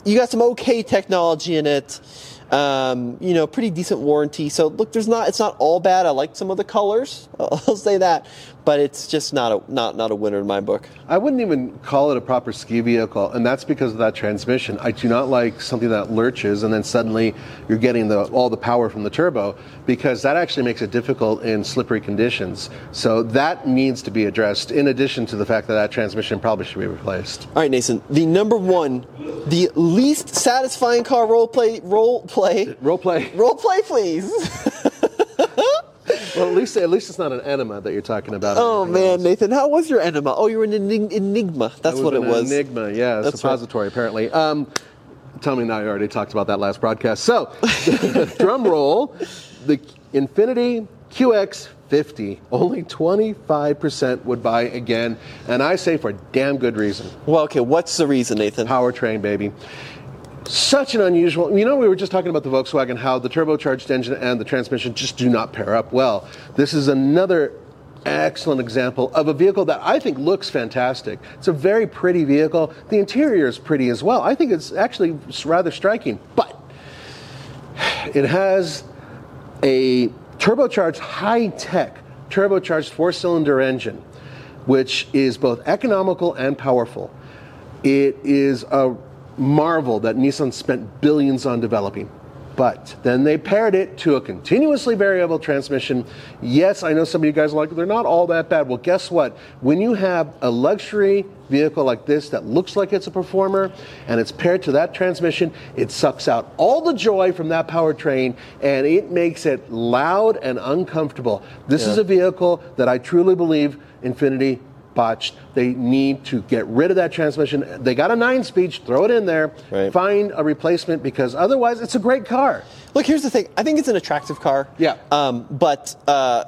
Speaker 1: You got some okay technology in it. Um, you know, pretty decent warranty. So look, there's not. It's not all bad. I like some of the colors. <laughs> I'll say that, but it's just not a not not a winner in my book.
Speaker 2: I wouldn't even call it a proper ski vehicle, and that's because of that transmission. I do not like something that lurches and then suddenly you're getting the, all the power from the turbo, because that actually makes it difficult in slippery conditions. So that needs to be addressed. In addition to the fact that that transmission probably should be replaced.
Speaker 1: All right, Nathan. The number one, the least satisfying car role play role play
Speaker 2: Role play.
Speaker 1: role play, please. <laughs>
Speaker 2: Well, at least at least it's not an enema that you're talking about.
Speaker 1: oh man,
Speaker 2: else.
Speaker 1: Nathan, how was your enema? Oh, you were an enigma. That's
Speaker 2: It
Speaker 1: what it was.
Speaker 2: Enigma, yeah,
Speaker 1: That's
Speaker 2: suppository apparently. Um, tell me now. You already talked about that last broadcast. So, <laughs> drum roll. The Infiniti QX50. Only 25% would buy again, and I say for damn good reason.
Speaker 1: Well, okay. What's the reason, Nathan?
Speaker 2: Powertrain, baby. Such an unusual. You know, we were just talking about the Volkswagen, how the turbocharged engine and the transmission just do not pair up well. This is another excellent example of a vehicle that I think looks fantastic. It's a very pretty vehicle. The interior is pretty as well. I think it's actually rather striking, but it has a turbocharged high tech, turbocharged four cylinder engine, which is both economical and powerful. It is a marvel that Nissan spent billions on developing. But then they paired it to a continuously variable transmission. Yes, I know some of you guys are like, they're not all that bad. Well, guess what? When you have a luxury vehicle like this that looks like it's a performer and it's paired to that transmission, it sucks out all the joy from that powertrain and it makes it loud and uncomfortable. This is a vehicle that I truly believe Infiniti botched. They need to get rid of that transmission. They got a nine speed, throw it in there,
Speaker 1: Right.
Speaker 2: find a replacement because otherwise it's a great car.
Speaker 1: Look, here's the thing. I think it's an attractive car.
Speaker 2: Yeah.
Speaker 1: Um, but uh,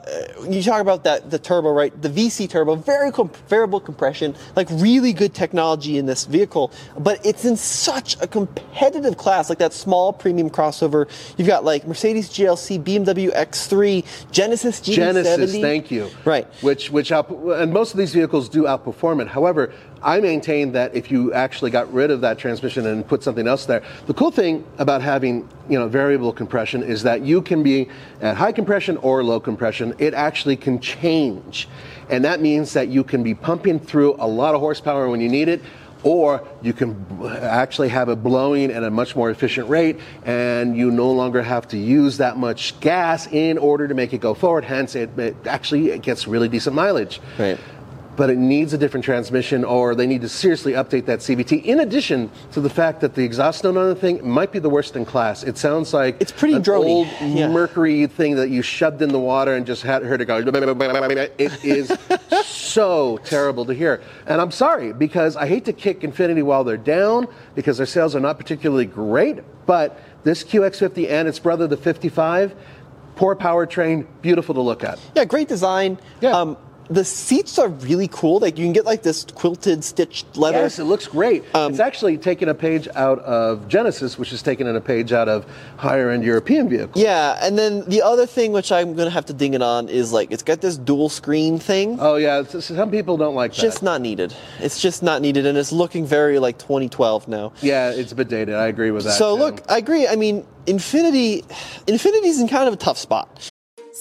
Speaker 1: you talk about that the turbo, right? The VC turbo, very com- variable compression, like really good technology in this vehicle. But it's in such a competitive class, like that small premium crossover. You've got like Mercedes GLC, BMW X3, Genesis GT70.
Speaker 2: Genesis, thank you.
Speaker 1: Right.
Speaker 2: Which which out, and most of these vehicles do outperform However, I maintain that if you actually got rid of that transmission and put something else there, the cool thing about having you know variable compression is that you can be at high compression or low compression. It actually can change, and that means that you can be pumping through a lot of horsepower when you need it. Or you can actually have it blowing at a much more efficient rate, and you no longer have to use that much gas in order to make it go forward. Hence, it, it actually it gets really decent mileage
Speaker 1: Right.
Speaker 2: But it needs a different transmission or they need to seriously update that CVT. In addition to the fact that the exhaust note on the thing might be the worst in class. It sounds like
Speaker 1: It's pretty
Speaker 2: an
Speaker 1: droney.
Speaker 2: old
Speaker 1: Yeah.
Speaker 2: mercury thing that you shoved in the water and just had heard it go. It is so terrible to hear. And I'm sorry because I hate to kick Infiniti while they're down because their sales are not particularly great, but this QX50 and its brother the 55 poor powertrain, beautiful to look at.
Speaker 1: Yeah, great design.
Speaker 2: Yeah.
Speaker 1: Um, the seats are really cool. Like you can get like this quilted stitched leather.
Speaker 2: Yes, it looks great.
Speaker 1: Um,
Speaker 2: it's actually taken a page out of Genesis, which is taken in a page out of higher end European vehicles.
Speaker 1: Yeah, and then the other thing which I'm gonna have to ding it on is like it's got this dual screen thing.
Speaker 2: Oh yeah, it's- some people don't like that.
Speaker 1: just not needed. It's just not needed, and it's looking very like 2012 now.
Speaker 2: yeah, it's a bit dated. I agree with that.
Speaker 1: So
Speaker 2: too.
Speaker 1: look, I agree. I mean, Infiniti, Infiniti's in kind of a tough spot.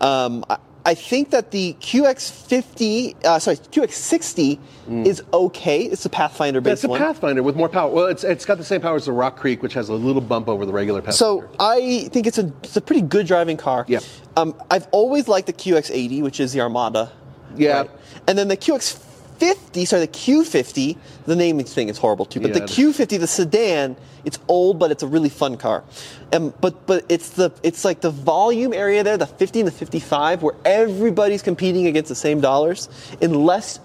Speaker 1: Um, I, I think that the QX50, uh, sorry, QX60 is okay. It's a Pathfinder
Speaker 2: Yeah, it's a
Speaker 1: one.
Speaker 2: Pathfinder with more power. Well, it's it's got the same power as the Rock Creek, which has a little bump over the regular Pathfinder.
Speaker 1: So I think it's a it's a pretty good driving car.
Speaker 2: Yeah.
Speaker 1: Um, I've always liked the QX80, which is the Armada.
Speaker 2: Yeah.
Speaker 1: And then the QX50, sorry, the Q50. The naming thing is horrible too. But the Q50, the sedan, it's old, but it's a really fun car. Um, but but it's the it's like the volume area there, the 50 and the 55, where everybody's competing against the same dollars, unless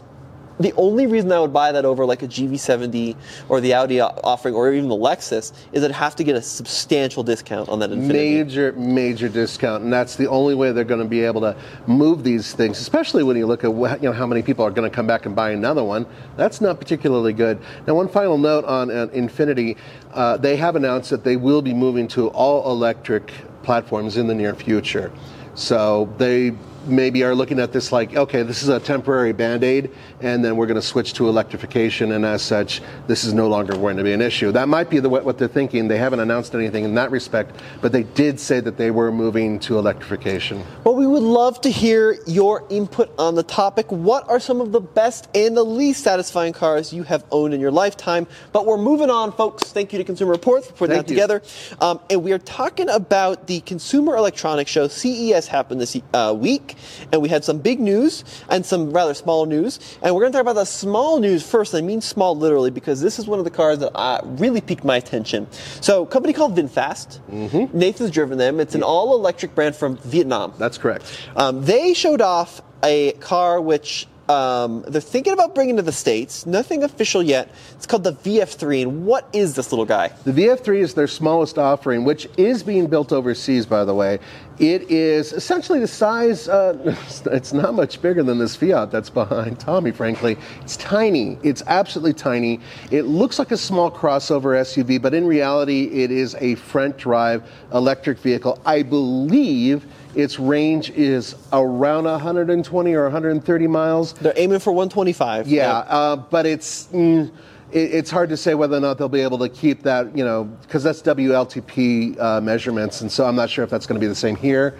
Speaker 1: The only reason I would buy that over like a GV70 or the Audi offering or even the Lexus is I'd have to get a substantial discount on that Infiniti.
Speaker 2: Major, major discount, and that's the only way they're going to be able to move these things. Especially when you look at you know how many people are going to come back and buy another one. That's not particularly good. Now, one final note on uh, Infiniti: uh, they have announced that they will be moving to all electric platforms in the near future. So they maybe are looking at this like, okay, this is a temporary band aid, and then we're going to switch to electrification, and as such, this is no longer going to be an issue. That might be the, what they're thinking. They haven't announced anything in that respect, but they did say that they were moving to electrification.
Speaker 1: Well, we would love to hear your input on the topic. What are some of the best and the least satisfying cars you have owned in your lifetime? But we're moving on, folks. Thank you to Consumer Reports for putting
Speaker 2: Thank
Speaker 1: that
Speaker 2: you.
Speaker 1: together. Um, and we are talking about the Consumer Electronics Show. CES happened this uh, week, and we had some big news and some rather small news. And we're going to talk about the small news first. I mean small literally because this is one of the cars that uh, really piqued my attention. So, a company called VinFast.
Speaker 2: Mm-hmm.
Speaker 1: Nathan's driven them. It's an all-electric brand from Vietnam.
Speaker 2: That's correct.
Speaker 1: Um, they showed off a car which um, they're thinking about bringing to the states. Nothing official yet. It's called the VF3. And what is this little guy?
Speaker 2: The VF3 is their smallest offering, which is being built overseas, by the way. It is essentially the size, uh, <laughs> it's not much bigger than this Fiat that's behind Tommy, frankly. It's tiny. It's absolutely tiny. It looks like a small crossover SUV, but in reality, it is a front drive electric vehicle. I believe its range is around 120 or 130 miles.
Speaker 1: They're aiming for 125.
Speaker 2: Yeah, uh, but it's mm, it, it's hard to say whether or not they'll be able to keep that, you know, because that's WLTP uh, measurements, and so I'm not sure if that's going to be the same here.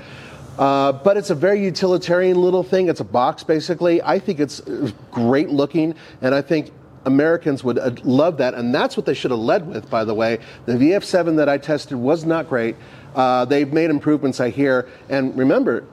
Speaker 2: Uh, but it's a very utilitarian little thing. It's a box, basically. I think it's uh, great looking, and I think Americans would uh, love that, and that's what they should have led with, by the way. The VF7 that I tested was not great. Uh, they've made improvements, I hear. And remember,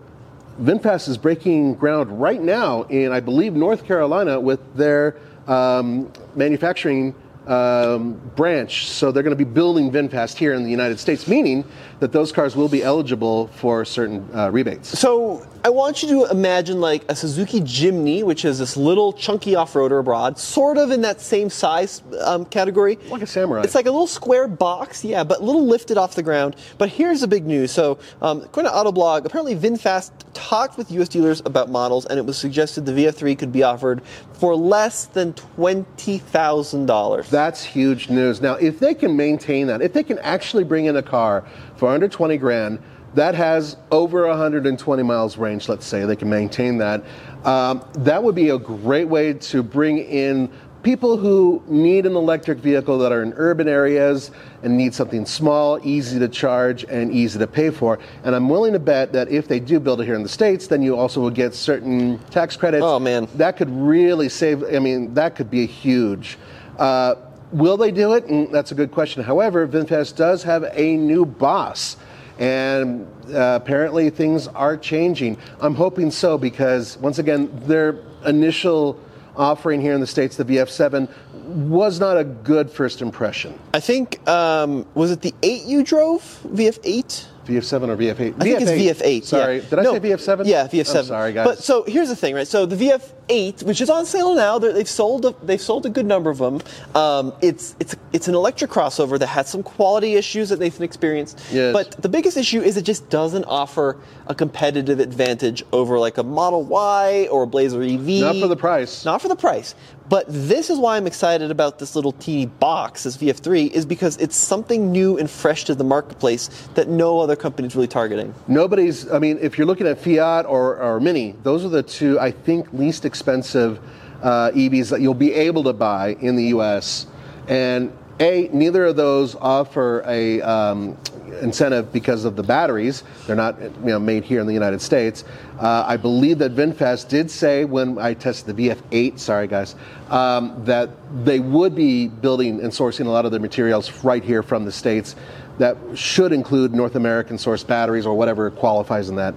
Speaker 2: VinFast is breaking ground right now in, I believe, North Carolina with their um, manufacturing um, branch. So they're going to be building VinFast here in the United States, meaning that those cars will be eligible for certain uh, rebates.
Speaker 1: So I want you to imagine like a Suzuki Jimny, which is this little chunky off-roader abroad, sort of in that same size um, category.
Speaker 2: Like a Samurai.
Speaker 1: It's like a little square box, yeah, but a little lifted off the ground. But here's the big news. So um, according to Autoblog, apparently VinFast talked with U.S. dealers about models, and it was suggested the VF3 could be offered for less than twenty thousand dollars.
Speaker 2: That's huge news. Now, if they can maintain that, if they can actually bring in a car for under 20 grand that has over 120 miles range, let's say, they can maintain that, um, that would be a great way to bring in people who need an electric vehicle that are in urban areas and need something small, easy to charge, and easy to pay for. And I'm willing to bet that if they do build it here in the States, then you also will get certain tax credits.
Speaker 1: Oh, man.
Speaker 2: That could really save, I mean, that could be a huge. Uh, will they do it? Mm, that's a good question. However, VinFast does have a new boss. And uh, apparently things are changing. I'm hoping so because, once again, their initial offering here in the States, the VF7, was not a good first impression.
Speaker 1: I think um, was it the eight you drove VF8?
Speaker 2: VF7 or VF8?
Speaker 1: I think it's VF8.
Speaker 2: Sorry,
Speaker 1: yeah.
Speaker 2: did I
Speaker 1: No,
Speaker 2: say VF7?
Speaker 1: Yeah, VF7.
Speaker 2: I'm sorry, guys.
Speaker 1: But so here's the thing, right? So the VF8, which is on sale now, they've sold a, they've sold a good number of them. Um, it's it's it's an electric crossover that has some quality issues that Nathan experienced.
Speaker 2: Yes.
Speaker 1: But the biggest issue is it just doesn't offer a competitive advantage over like a Model Y or a Blazer EV.
Speaker 2: Not for the price.
Speaker 1: Not for the price. But this is why I'm excited about this little teeny box, this VF3, is because it's something new and fresh to the marketplace that no other company is really targeting.
Speaker 2: Nobody's, I mean, if you're looking at Fiat or, or Mini, those are the two, I think, least expensive uh, EVs that you'll be able to buy in the US. And A, neither of those offer a um, incentive because of the batteries. They're not you know, made here in the United States. Uh, I believe that VinFast did say when I tested the VF8, sorry guys, um, that they would be building and sourcing a lot of their materials right here from the States that should include North American source batteries or whatever qualifies in that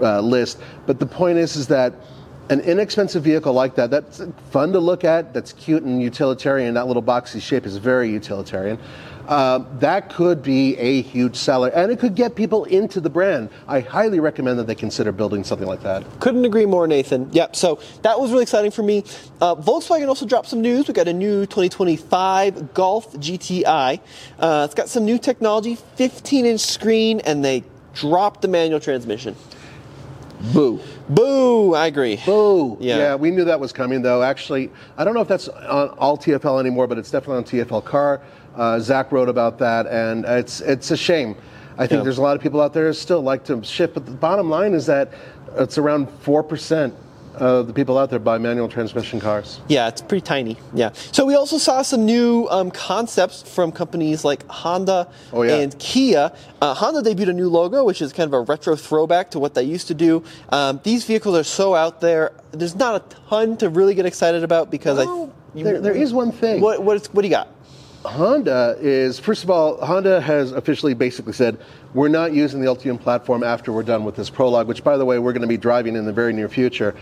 Speaker 2: uh, list. But the point is, is that an inexpensive vehicle like that, that's fun to look at, that's cute and utilitarian, that little boxy shape is very utilitarian. Uh, that could be a huge seller, and it could get people into the brand. I highly recommend that they consider building something like that.
Speaker 1: Couldn't agree more, Nathan. Yep. So that was really exciting for me. Uh, Volkswagen also dropped some news. We got a new 2025 Golf GTI. Uh, it's got some new technology, 15-inch screen, and they dropped the manual transmission.
Speaker 2: Boo.
Speaker 1: Boo! I agree.
Speaker 2: Boo.
Speaker 1: Yeah.
Speaker 2: Yeah, we knew that was coming, though. Actually, I don't know if that's on all TFL anymore, but it's definitely on TFL Car. Uh, Zach wrote about that, and it's it's a shame. I think
Speaker 1: Yeah.
Speaker 2: there's a lot of people out there who still like to ship, but the bottom line is that it's around four percent of the people out there buy manual transmission cars.
Speaker 1: Yeah, it's pretty tiny. Yeah. So we also saw some new um, concepts from companies like Honda
Speaker 2: Oh, yeah.
Speaker 1: and Kia. Uh, Honda debuted a new logo, which is kind of a retro throwback to what they used to do. Um, these vehicles are so out there. There's not a ton to really get excited about because
Speaker 2: Well,
Speaker 1: I.
Speaker 2: there- there is one thing.
Speaker 1: What what, is, what do you got?
Speaker 2: Honda is, first of all, Honda has officially basically said, we're not using the Ultium platform after we're done with this prologue, which, by the way, we're going to be driving in the very near future.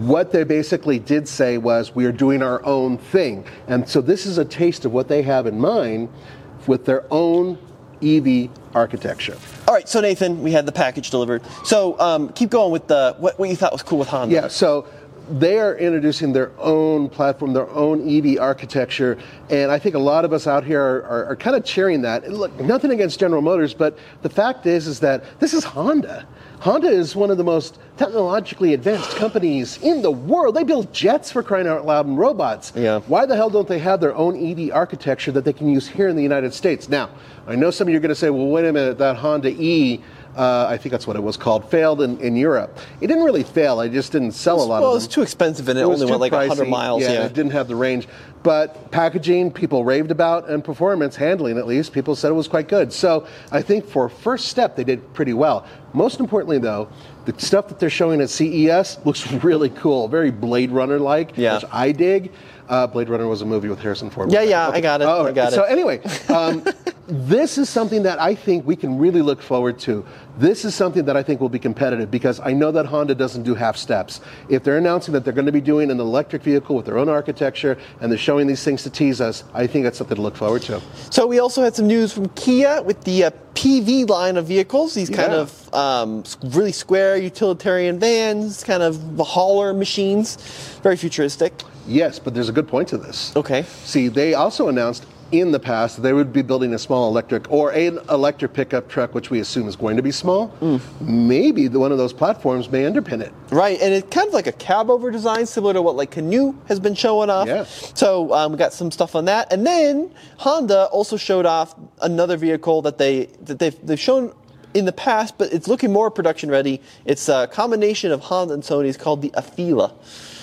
Speaker 2: What they basically did say was, we are doing our own thing. And so this is a taste of what they have in mind with their own EV architecture.
Speaker 1: All right, so Nathan, we had the package delivered. So um, keep going with the what, what you thought was cool with Honda.
Speaker 2: Yeah, so they are introducing their own platform, their own EV architecture, and I think a lot of us out here are, are, are kind of cheering that. And look, nothing against General Motors, but the fact is, is that this is Honda. Honda is one of the most technologically advanced companies in the world. They build jets for crying out loud and robots.
Speaker 1: Yeah.
Speaker 2: Why the hell don't they have their own EV architecture that they can use here in the United States? Now, I know some of you are going to say, well, wait a minute, that Honda E, uh, I think that's what it was called, failed in, in Europe. It didn't really fail, it just didn't sell a lot of them.
Speaker 1: well,
Speaker 2: of
Speaker 1: it's too expensive and it,
Speaker 2: It was
Speaker 1: only went
Speaker 2: too
Speaker 1: like 100
Speaker 2: pricey.
Speaker 1: miles.
Speaker 2: Yeah,
Speaker 1: Yeah.
Speaker 2: it didn't have the range. But packaging, people raved about, and performance, handling at least, people said it was quite good. So I think for first step, they did pretty well. Most importantly, though, the stuff that they're showing at CES looks <laughs> really cool, very Blade Runner like,
Speaker 1: Yeah.
Speaker 2: which I dig. Uh, Blade Runner was a movie with Harrison Ford.
Speaker 1: Yeah, yeah, I got it.
Speaker 2: Oh,
Speaker 1: I got
Speaker 2: so
Speaker 1: it.
Speaker 2: anyway, um, <laughs> this is something that I think we can really look forward to. This is something that I think will be competitive because I know that Honda doesn't do half steps. If they're announcing that they're going to be doing an electric vehicle with their own architecture and they're showing these things to tease us, I think that's something to look forward to.
Speaker 1: So we also had some news from Kia with the uh, PV line of vehicles. These kind
Speaker 2: Yeah.
Speaker 1: of um, really square utilitarian vans, kind of hauler machines, very futuristic.
Speaker 2: Yes, but there's a good point to this.
Speaker 1: Okay.
Speaker 2: See, they also announced in the past they would be building a small electric or an electric pickup truck, which we assume is going to be small. Maybe the, one of those platforms may underpin it.
Speaker 1: Right, and it's kind of like a cab over design, similar to what like Canoo has been showing off.
Speaker 2: Yeah.
Speaker 1: So um, we got some stuff on that, and then Honda also showed off another vehicle that they that they've they've shown in the past, but it's looking more production ready. It's a combination of Honda and Sony's called the Afeela,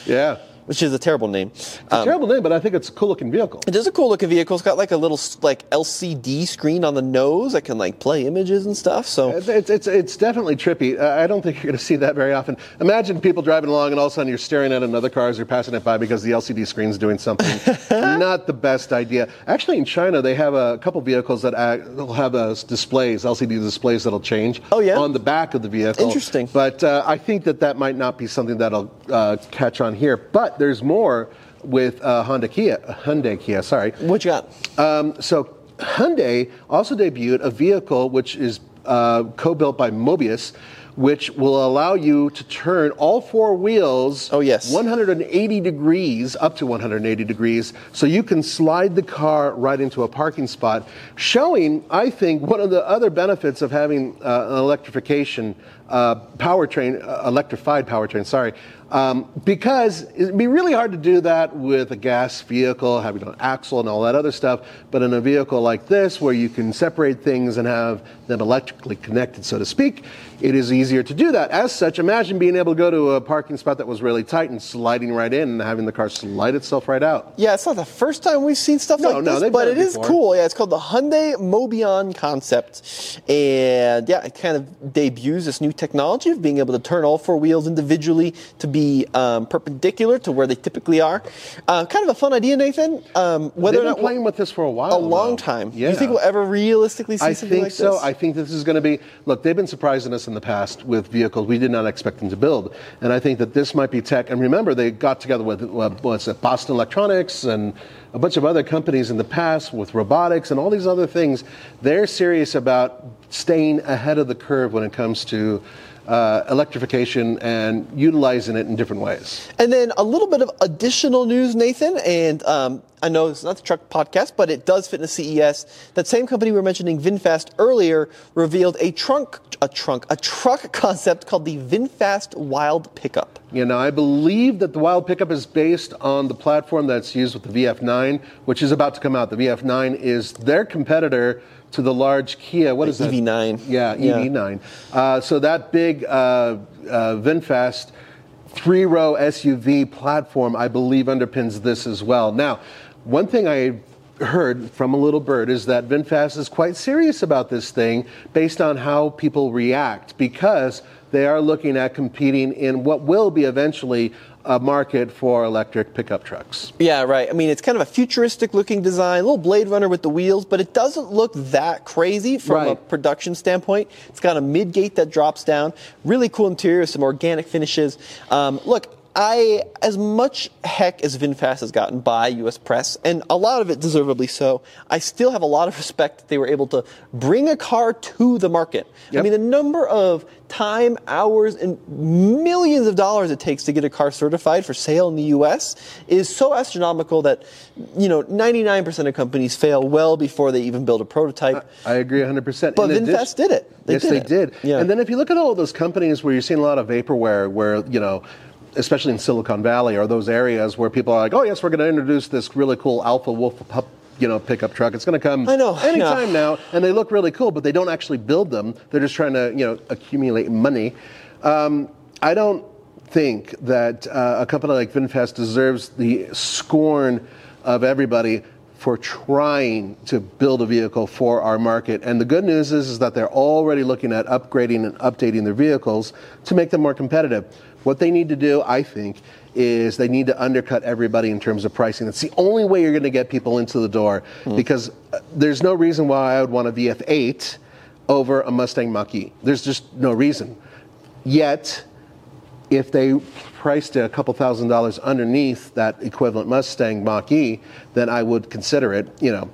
Speaker 2: Yeah.
Speaker 1: Which is a terrible name.
Speaker 2: It's a
Speaker 1: Um,
Speaker 2: terrible name, but I think it's a cool looking vehicle.
Speaker 1: It is a cool looking vehicle. It's got like a little like LCD screen on the nose that can like play images and stuff. So
Speaker 2: It's, it's, it's, it's definitely trippy. Uh, I don't think you're going to see that very often. Imagine people driving along and all of a sudden you're staring at another car as you're passing it by because the LCD screen's doing something. <laughs> Not the best idea. Actually, in China, they have a couple vehicles that will have uh, displays, LCD displays that'll change
Speaker 1: Oh, yeah?
Speaker 2: on the back of the vehicle.
Speaker 1: Interesting.
Speaker 2: But uh, I think that that might not be something that'll uh, catch on here. But there's more with uh, Honda Kia, Hyundai Kia, sorry.
Speaker 1: what you got?
Speaker 2: Um, so Hyundai also debuted a vehicle which is uh, co-built by Mobis, which will allow you to turn all four wheels
Speaker 1: Oh, yes.
Speaker 2: 180 degrees, up to 180 degrees, so you can slide the car right into a parking spot, showing, I think, one of the other benefits of having uh, an electrification uh, powertrain, uh, electrified powertrain, sorry, um, because it'd be really hard to do that with a gas vehicle, having an axle and all that other stuff. But in a vehicle like this, where you can separate things and have them electrically connected, so to speak, it is easier to do that. As such, imagine being able to go to a parking spot that was really tight and sliding right in and having the car slide itself right out.
Speaker 1: Yeah, it's not the first time we've seen stuff
Speaker 2: No,
Speaker 1: like
Speaker 2: no,
Speaker 1: this, but it
Speaker 2: it
Speaker 1: is cool. Yeah, it's called the Hyundai Mobion concept, and yeah, it kind of debuts this new technology of being able to turn all four wheels individually to be um, perpendicular to where they typically are. Uh, kind of a fun idea, Nathan. Um, whether
Speaker 2: They've
Speaker 1: or
Speaker 2: been
Speaker 1: not
Speaker 2: playing with this for a while.
Speaker 1: a long time.
Speaker 2: Yeah.
Speaker 1: Do You think we'll ever realistically see
Speaker 2: I
Speaker 1: something like
Speaker 2: so.
Speaker 1: this?
Speaker 2: I think this is going to be. Look, they've been surprising us in the past with vehicles we did not expect them to build, and I think that this might be tech. And remember, they got together with uh, what's it, Boston Electronics and a bunch of other companies in the past with robotics and all these other things. They're serious about staying ahead of the curve when it comes to. Uh, electrification and utilizing it in different ways.
Speaker 1: And then a little bit of additional news, Nathan, and um, I know it's not the truck podcast, but it does fit in the CES. That same company we were mentioning, VinFast, earlier revealed a trunk, a trunk, a truck <laughs> concept called the VinFast Wild Pickup.
Speaker 2: You know, I believe that the Wild Pickup is based on the platform that's used with the VF9, which is about to come out. The VF9 is their competitor to the large Kia. What is that?
Speaker 1: EV9.
Speaker 2: Yeah,
Speaker 1: Yeah.
Speaker 2: EV9. Uh, so that big uh, uh, VinFast three-row SUV platform, I believe, underpins this as well. Now, one thing I heard from a little bird is that VinFast is quite serious about this thing based on how people react because they are looking at competing in what will be eventually a market for electric pickup trucks.
Speaker 1: Yeah, right. I mean, it's kind of a futuristic looking design, a little Blade Runner with the wheels, but it doesn't look that crazy from a production standpoint. It's got a mid gate that drops down, really cool interior, some organic finishes. Um, look, I, as much heck as VinFast has gotten by U.S. press, and a lot of it deservedly so, I still have a lot of respect that they were able to bring a car to the market. I mean, the number of time, hours, and millions of dollars it takes to get a car certified for sale in the U.S. is so astronomical that, you know, 99% of companies fail well before they even build a prototype.
Speaker 2: I agree 100%.
Speaker 1: But
Speaker 2: In
Speaker 1: VinFast did it. They
Speaker 2: yes,
Speaker 1: did
Speaker 2: they
Speaker 1: it.
Speaker 2: did.
Speaker 1: Yeah.
Speaker 2: And then if you look at all those companies where you're seeing a lot of vaporware, where, you know, especially in Silicon Valley or those areas where people are like, oh, yes, we're going to introduce this really cool Alpha Wolf pup, you know, pickup truck. It's going to come
Speaker 1: I know, <laughs>
Speaker 2: anytime
Speaker 1: yeah.
Speaker 2: now. And they look really cool, but they don't actually build them. They're just trying to, you know, accumulate money. Um, I don't think that uh, a company like VinFast deserves the scorn of everybody for trying to build a vehicle for our market. And the good news is, is that they're already looking at upgrading and updating their vehicles to make them more competitive. What they need to do, I think, is they need to undercut everybody in terms of pricing. That's the only way you're going to get people into the door because uh, there's no reason why I would want a VF8 over a Mustang Mach-E. There's just no reason. Yet, if they priced a couple thousand dollars underneath that equivalent Mustang Mach-E, then I would consider it, you know,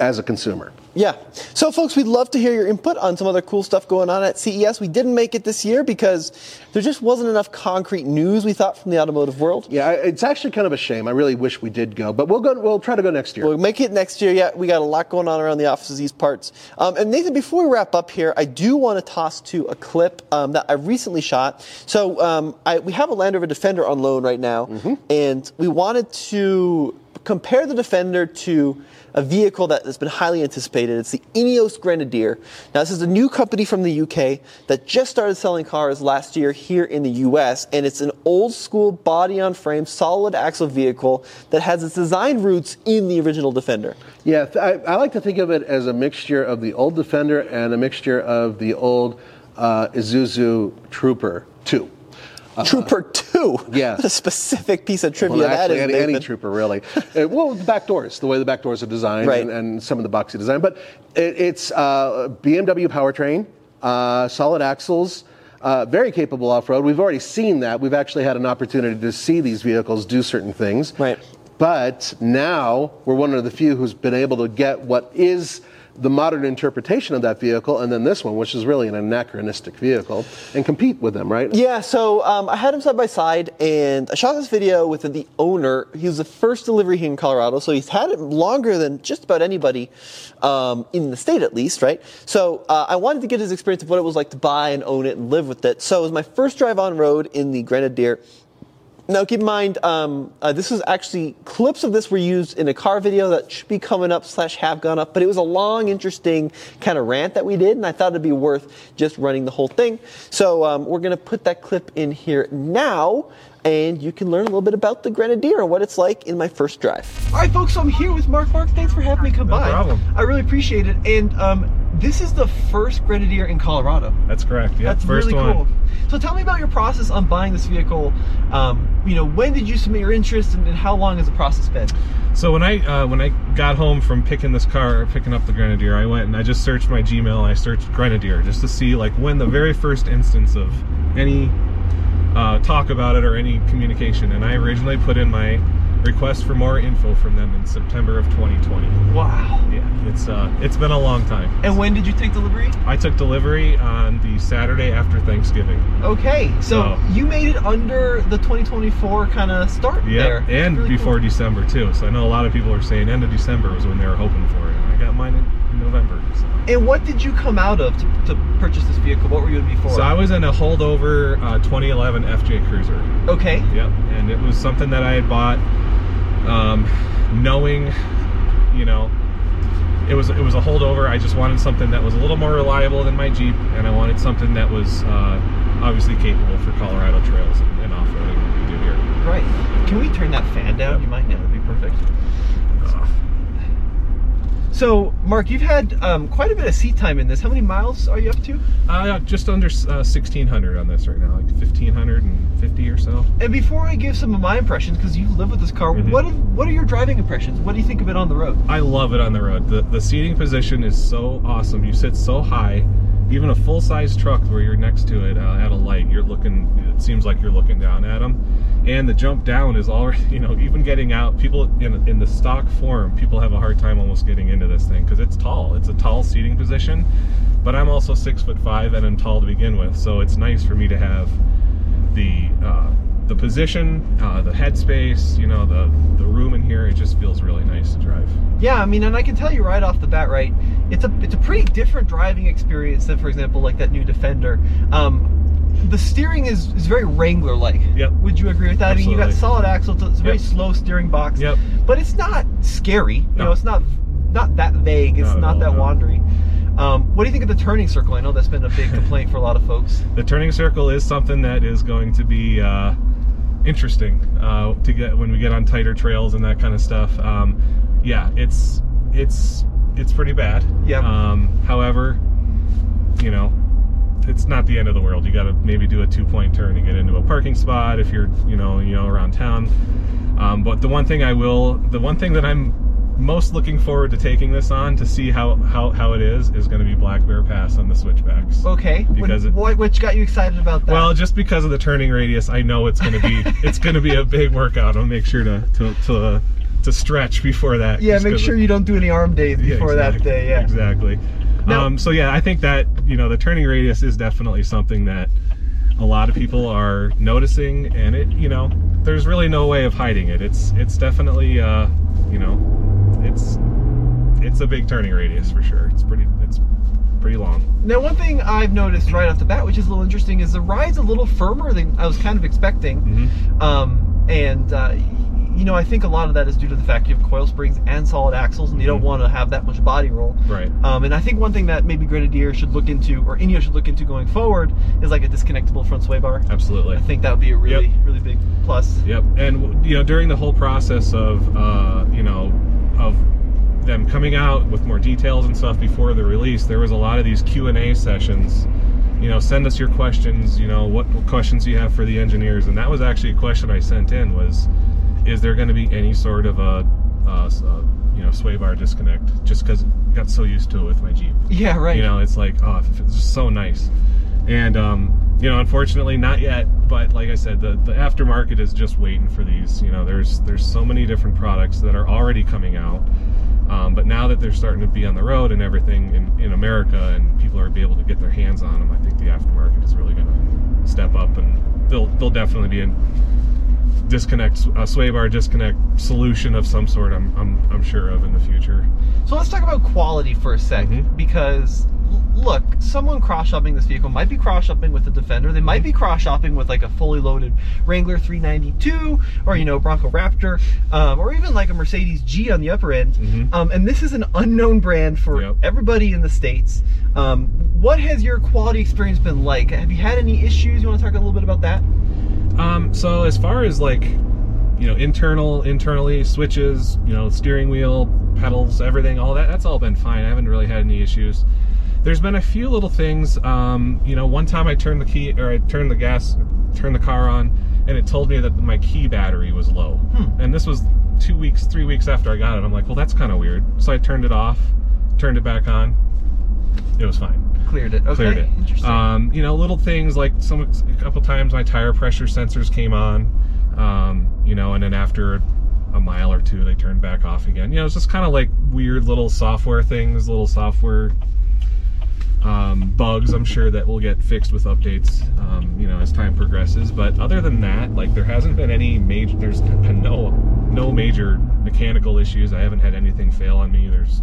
Speaker 2: as a consumer.
Speaker 1: Yeah. So, folks, we'd love to hear your input on some other cool stuff going on at CES. We didn't make it this year because there just wasn't enough concrete news, we thought, from the automotive world.
Speaker 2: Yeah, it's actually kind of a shame. I really wish we did go, but we'll go. We'll try to go next year.
Speaker 1: We'll make it next year. Yeah, we got a lot going on around the offices, these parts. Um, and Nathan, before we wrap up here, I do want to toss to a clip um, that I recently shot. So um, I, we have a Land Rover Defender on loan right now, and we wanted to compare the Defender to a vehicle that has been highly anticipated. It's the Ineos Grenadier. Now, this is a new company from the UK that just started selling cars last year here in the US, and it's an old school body on frame, solid axle vehicle that has its design roots in the original Defender.
Speaker 2: Yeah, I, I like to think of it as a mixture of the old Defender and a mixture of the old uh, Isuzu Trooper 2.
Speaker 1: Trooper 2. <laughs>
Speaker 2: yeah.
Speaker 1: What a specific piece of trivia
Speaker 2: Well,
Speaker 1: that
Speaker 2: actually,
Speaker 1: is.
Speaker 2: any, any trooper, really. Uh, well, the back doors, the way the back doors are designed,
Speaker 1: Right.
Speaker 2: and, and some of the boxy design. But it, it's uh, BMW powertrain, uh, solid axles, uh, very capable off road. We've already seen that. We've actually had an opportunity to see these vehicles do certain things.
Speaker 1: Right.
Speaker 2: But now we're one of the few who's been able to get what is the modern interpretation of that vehicle, and then this one, which is really an anachronistic vehicle, and compete with them, right?
Speaker 1: Yeah, so um, I had him side by side, and I shot this video with the owner. He was the first delivery here in Colorado, so he's had it longer than just about anybody um, in the state, at least, right? So uh, I wanted to get his experience of what it was like to buy and own it and live with it. So it was my first drive on road in the Grenadier. Now, keep in mind, um, uh, this was actually clips of this were used in a car video that should be coming up slash have gone up, but it was a long, interesting kind of rant that we did, and I thought it'd be worth just running the whole thing. So um, we're going to put that clip in here now, and you can learn a little bit about the Grenadier and what it's like in my first drive. All right, folks, so I'm here with Mark. Mark, thanks for having me come
Speaker 4: No by. problem.
Speaker 1: I really appreciate it. And um, this is the first Grenadier in Colorado.
Speaker 4: That's correct. Yeah,
Speaker 1: That's
Speaker 4: first
Speaker 1: really
Speaker 4: one.
Speaker 1: cool. So tell me about your process on buying this vehicle. Um, you know, when did you submit your interest, and, and how long has the process been?
Speaker 4: So when I uh, when I got home from picking this car, picking up the Grenadier, I went and I just searched my Gmail. I searched Grenadier just to see like when the very first instance of any uh, talk about it or any communication. And I originally put in my request for more info from them in September of 2020.
Speaker 1: Wow.
Speaker 4: Yeah, it's uh, it's been a long time.
Speaker 1: And when did you take delivery?
Speaker 4: I took delivery on the Saturday after Thanksgiving.
Speaker 1: Okay, so
Speaker 4: So-
Speaker 1: you made it under the 2024 kind of start
Speaker 4: Yeah,
Speaker 1: there.
Speaker 4: And
Speaker 1: really
Speaker 4: before
Speaker 1: cool.
Speaker 4: December too. So I know a lot of people are saying end of December was when they were hoping for it. I got mine in, in November. So.
Speaker 1: And what did you come out of to, to purchase this vehicle? What were you in before?
Speaker 4: So I was in a holdover uh, 2011 FJ Cruiser.
Speaker 1: okay.
Speaker 4: Yep, and it was something that I had bought, um, knowing, you know, it was it was a holdover. I just wanted something that was a little more reliable than my Jeep, and I wanted something that was uh, obviously capable for Colorado trails and, and off-roading like we do here.
Speaker 1: Right. Can we turn that fan down?
Speaker 4: Yep.
Speaker 1: You might now. That'd be perfect.
Speaker 4: Uh,
Speaker 1: So, Mark, you've had um, quite a bit of seat time in this. How many miles are you up to?
Speaker 4: uh, just under uh, 1600 on this right now, like 1550 or so.
Speaker 1: And before I give some of my impressions, because you live with this car,
Speaker 4: Mhm.
Speaker 1: what what are your driving impressions? What do you think of it on the road?
Speaker 4: I love it on the road. The the seating position is so awesome. You sit so high. Even a full size truck where you're next to it uh, at a light, you're looking. It seems like you're looking down at them. And the jump down is already, <laughs> you know, even getting out. People in in the stock form, people have a hard time almost getting into this thing because it's tall. It's a tall seating position. But I'm also six foot five and I'm tall to begin with, so it's nice for me to have the uh, the position, uh, the headspace, you know, the the room in here. It just feels really nice to drive.
Speaker 1: Yeah, I mean, and I can tell you right off the bat, right? It's a it's a pretty different driving experience than, for example, like that new Defender. Um, the steering is, is very Wrangler like.
Speaker 4: Yep.
Speaker 1: Would you agree with that? I mean, you got
Speaker 4: Absolutely.
Speaker 1: solid axles. It's a very
Speaker 4: Yep.
Speaker 1: slow steering box.
Speaker 4: Yep.
Speaker 1: But it's not scary. You
Speaker 4: No.
Speaker 1: know, it's not not that vague. It's
Speaker 4: Not
Speaker 1: not
Speaker 4: all,
Speaker 1: that
Speaker 4: no.
Speaker 1: wandering. Um, what do you think of the turning circle? I know that's been a big complaint for a lot of folks.
Speaker 4: the turning circle is something that is going to be uh, interesting uh, to get when we get on tighter trails and that kind of stuff. Um, yeah, it's it's it's pretty bad.
Speaker 1: Yeah.
Speaker 4: Um, however, you know, it's not the end of the world. You got to maybe do a two-point turn to get into a parking spot if you're you know you know around town. Um, but the one thing I will, the one thing that I'm most looking forward to taking this on to see how how, how it is is going to be Black Bear Pass on the switchbacks.
Speaker 1: Okay.
Speaker 4: Because
Speaker 1: what, what got you excited about that?
Speaker 4: Well, just because of the turning radius, I know it's going to be <laughs> it's going to be a big workout. I'll make sure to to to, to stretch before that.
Speaker 1: yeah, make sure
Speaker 4: of-
Speaker 1: you don't do any arm days
Speaker 4: Yeah,
Speaker 1: before that day. Yeah.
Speaker 4: exactly.
Speaker 1: Now-
Speaker 4: um, so yeah, I think that you know the turning radius is definitely something that a lot of people are noticing, and it you know there's really no way of hiding it. It's it's definitely uh, you know it's a big turning radius for sure. It's pretty it's pretty long.
Speaker 1: Now, one thing I've noticed right off the bat, which is a little interesting, is the ride's a little firmer than I was kind of expecting.
Speaker 4: Mhm.
Speaker 1: Um, and, uh, you know, I think a lot of that is due to the fact you have coil springs and solid axles, and you don't
Speaker 4: Mhm.
Speaker 1: want to have that much body roll.
Speaker 4: Right.
Speaker 1: Um, and I think one thing that maybe Grenadier should look into, or Ineos should look into going forward, is like a disconnectable front sway bar.
Speaker 4: Absolutely.
Speaker 1: I think that would be a really,
Speaker 4: Yep.
Speaker 1: really big plus.
Speaker 4: Yep, and you know during the whole process of uh, you know of them coming out with more details and stuff before the release, there was a lot of these Q and A sessions. You know, send us your questions. You know, what, questions you have for the engineers, and that was actually a question I sent in was, is there going to be any sort of a, uh, s- uh, you know sway bar disconnect? Just because got so used to it with my Jeep.
Speaker 1: Yeah, right.
Speaker 4: You know, it's like, oh, it's just so nice. And, um, you know, unfortunately, not yet. But like I said, the, the aftermarket is just waiting for these. You know, there's there's so many different products that are already coming out. Um, but now that they're starting to be on the road and everything in, in America, and people are be able to get their hands on them, I think the aftermarket is really going to step up, and they'll they'll definitely be in disconnect a sway bar disconnect solution of some sort. I'm I'm, I'm sure of in the future.
Speaker 1: So let's talk about quality for a 2nd
Speaker 4: Mhm.
Speaker 1: because l- look, someone cross shopping this vehicle might be cross shopping with the Defender. They might be cross shopping with like a fully loaded Wrangler 392 or you know Bronco Raptor um, or even like a Mercedes G on the upper end.
Speaker 4: Mhm.
Speaker 1: Um, and this is an unknown brand for
Speaker 4: Yep.
Speaker 1: everybody in the states. Um, what has your quality experience been like? Have you had any issues? You want to talk a little bit about that?
Speaker 4: Um, so as far as like, you know, internal, internally switches, you know, steering wheel, pedals, everything, all that, that's all been fine. I haven't really had any issues. There's been a few little things. Um, you know, one time I turned the key or I turned the gas, turned the car on, and it told me that my key battery was low. And this was two weeks, three weeks after I got it. I'm like, well, that's kind of weird. So I turned it off, turned it back on. It was fine
Speaker 1: Cleared it. Okay.
Speaker 4: cleared it.
Speaker 1: Interesting.
Speaker 4: Um, you know, little things like some a couple times my tire pressure sensors came on, um, you know, and then after a mile or two they turned back off again. You know, it's just kind of like weird little software things, little software um, bugs. I'm sure that will get fixed with updates, um, you know, as time progresses. But other than that, like there hasn't been any major. There's been no no major mechanical issues. I haven't had anything fail on me. There's,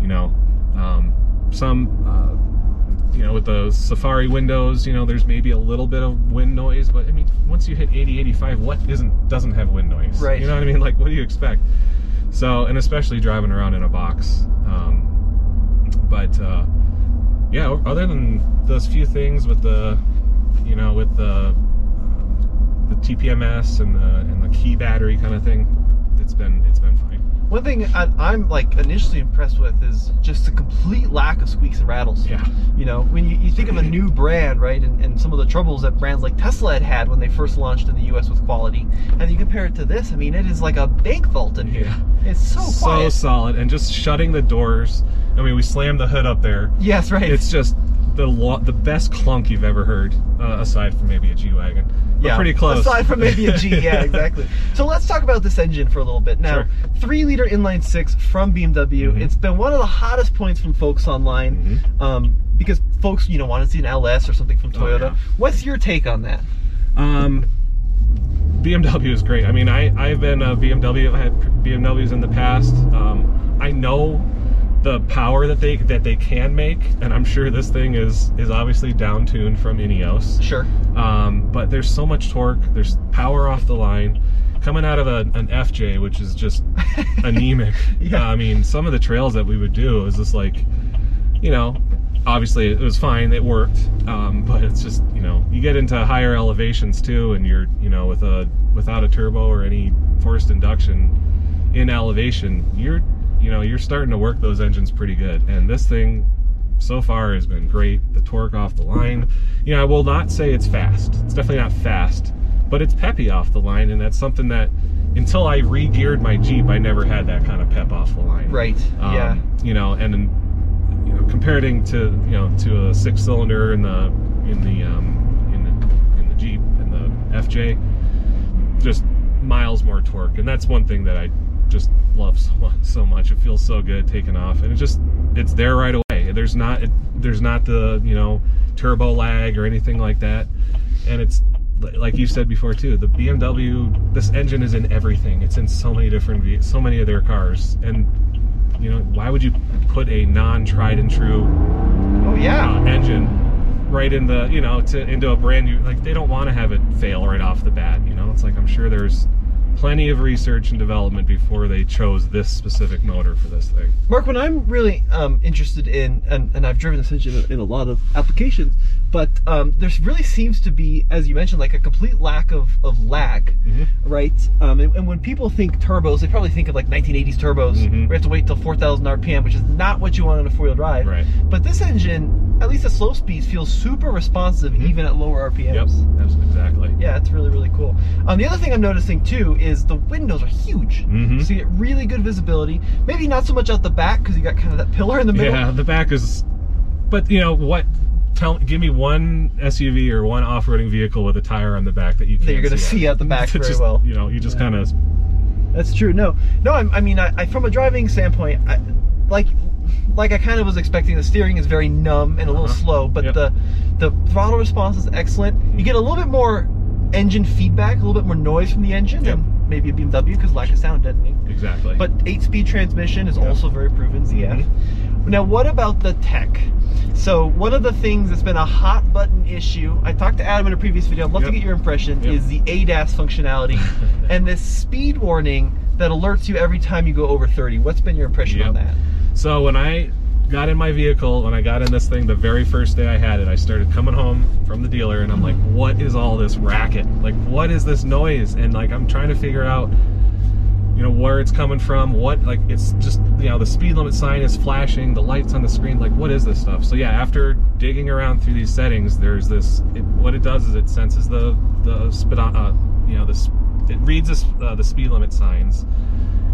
Speaker 4: you know, um, some. Uh, you know, with the Safari windows, you know, there's maybe a little bit of wind noise, but I mean, once you hit 80, 85, what isn't doesn't have wind noise?
Speaker 1: Right.
Speaker 4: You know what I mean? Like, what do you expect? So, and especially driving around in a box. Um, but uh, yeah, other than those few things with the, you know, with the um, the TPMS and the and the key battery kind of thing, it's been it's been fine.
Speaker 1: One thing I, I'm like initially impressed with is just the complete lack of squeaks and rattles.
Speaker 4: Yeah.
Speaker 1: You know, when you, you think of a new brand, right, and, and some of the troubles that brands like Tesla had had when they first launched in the U.S. with quality, and you compare it to this, I mean, it is like a bank vault in here. Yeah. It's so
Speaker 4: so
Speaker 1: quiet.
Speaker 4: solid and just shutting the doors. I mean, we slammed the hood up there.
Speaker 1: yes, right.
Speaker 4: It's just the the best clunk you've ever heard, uh, aside from maybe a G wagon. But pretty close.
Speaker 1: Aside from maybe a G, yeah, <laughs> exactly. So let's talk about this engine for a little bit. Now,
Speaker 4: Sure.
Speaker 1: three liter inline six from BMW.
Speaker 4: Mhm.
Speaker 1: It's been one of the hottest points from folks online,
Speaker 4: Mhm.
Speaker 1: um, because folks, you know, want to see an LS or something from
Speaker 4: Oh,
Speaker 1: Toyota.
Speaker 4: yeah.
Speaker 1: What's your take on that?
Speaker 4: Um, BMW is great. I mean, I I've been a BMW. I've had BMWs in the past. Um, I know the power that they that they can make, and I'm sure this thing is is obviously down tuned from Ineos.
Speaker 1: Sure.
Speaker 4: Um, but there's so much torque. There's power off the line. Coming out of a, an FJ, which is just <laughs> anemic.
Speaker 1: Yeah.
Speaker 4: I mean, some of the trails that we would do is just like, you know, obviously it was fine. It worked. Um, but it's just, you know, you get into higher elevations too, and you're, you know, with a without a turbo or any forced induction in elevation, you're, you know, you're starting to work those engines pretty good. And this thing so far has been great. The torque off the line. You know, I will not say it's fast. It's definitely not fast, but it's peppy off the line, and that's something that until I re-geared my Jeep, I never had that kind of pep off the line.
Speaker 1: Right.
Speaker 4: Um,
Speaker 1: yeah.
Speaker 4: You know, and then, you know, comparing to you know to a six-cylinder in the in the um, in the in the Jeep and the FJ, just miles more torque, and that's one thing that I just love so much. So much. It feels so good taking off, and it just it's there right away. There's not it, there's not the you know turbo lag or anything like that, and it's like you said before too. The BMW, this engine is in everything. It's in so many different, so many of their cars, and you know why would you put a non-tried and true
Speaker 1: Oh yeah.
Speaker 4: uh, engine right in the you know to into a brand new like they don't want to have it fail right off the bat you know it's like i'm sure there's plenty of research and development before they chose this specific motor for this thing.
Speaker 1: Mark, what I'm really um, interested in, and, and I've driven this engine in a lot of applications, but um, there really seems to be, as you mentioned, like a complete lack of, of lag,
Speaker 4: Mhm.
Speaker 1: right? Um, and, and when people think turbos, they probably think of like 1980s turbos.
Speaker 4: Mhm.
Speaker 1: where you have to wait till 4,000 RPM, which is not what you want on a four-wheel drive.
Speaker 4: Right.
Speaker 1: But this engine, at least at slow speeds, feels super responsive even at lower RPMs.
Speaker 4: Mm-hmm. yep that's exactly
Speaker 1: Yeah, it's really, really cool. Um, the other thing I'm noticing too is the windows are huge.
Speaker 4: Mhm.
Speaker 1: So you get really good visibility. Maybe not so much out the back because you got kind of that pillar in the middle.
Speaker 4: yeah the back is but you know what tell give me one suv or one off-roading vehicle with a tire on the back that you
Speaker 1: That you're gonna
Speaker 4: see,
Speaker 1: see out the <laughs> back very
Speaker 4: just,
Speaker 1: well.
Speaker 4: you know you just
Speaker 1: Yeah.
Speaker 4: kind of
Speaker 1: That's true. No, no. I'm, I mean, I, I from a driving standpoint, I, like, like I kind of was expecting. The steering is very numb and a little
Speaker 4: Uh-huh.
Speaker 1: slow, but
Speaker 4: Yep.
Speaker 1: the the throttle response is excellent. You get a little bit more engine feedback, a little bit more noise from the engine
Speaker 4: Yep.
Speaker 1: than maybe a BMW because lack of sound deadening.
Speaker 4: exactly
Speaker 1: But eight-speed transmission is
Speaker 4: Yeah.
Speaker 1: also very proven ZF.
Speaker 4: Mm-hmm.
Speaker 1: Now, what about the tech? So one of the things that's been a hot button issue, I talked to Adam in a previous video. I'd love to get your impression.
Speaker 4: Yep.
Speaker 1: Is the ADAS functionality <laughs> and this speed warning that alerts you every time you go over 30? What's been your impression on that?
Speaker 4: So when I got in my vehicle, when I got in this thing, the very first day I had it, I started coming home from the dealer, and I'm like, "What is all this racket? Like, what is this noise?" And like, I'm trying to figure out you know where it's coming from what like it's just you know the speed limit sign is flashing the lights on the screen like what is this stuff? So yeah after digging around through these settings there's this it, what it does is it senses the the speed uh, you know this it reads this, uh, the speed limit signs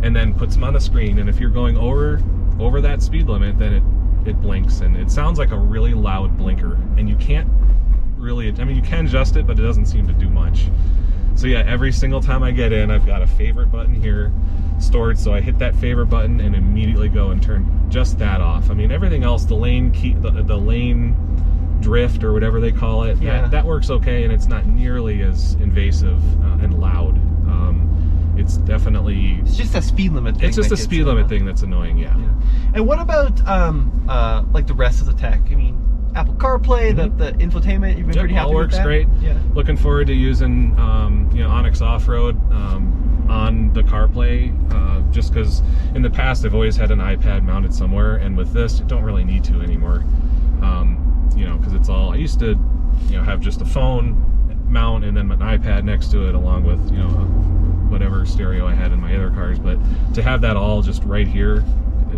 Speaker 4: and then puts them on the screen. And if you're going over over that speed limit then it it blinks. And it sounds like a really loud blinker. And you can't really i mean you can adjust it but it doesn't seem to do much so yeah, every single time I get in, I've got a favorite button here stored. So I hit that favorite button and immediately go and turn just that off. I mean, everything else, the lane key, the, the lane drift or whatever they call it,
Speaker 5: Yeah.
Speaker 4: that, that works okay, and it's not nearly as invasive uh, and loud. Um, it's definitely,
Speaker 5: It's just a speed limit thing.
Speaker 4: it's just a speed limit thing that's annoying. Yeah.
Speaker 5: Yeah. And what about um uh like the rest of the tech? I mean, Apple CarPlay, the, the infotainment. You've been
Speaker 4: Mm-hmm. Yep,
Speaker 5: pretty happy
Speaker 4: all works great.
Speaker 5: Yeah.
Speaker 4: Looking forward to using um, you know onX Off Road um, on the CarPlay, uh, just because in the past I've always had an iPad mounted somewhere, and with this, you don't really need to anymore. Um, you know, because it's all I used to, you know, have just a phone mount and then an iPad next to it, along with you know whatever stereo I had in my other cars. But to have that all just right here,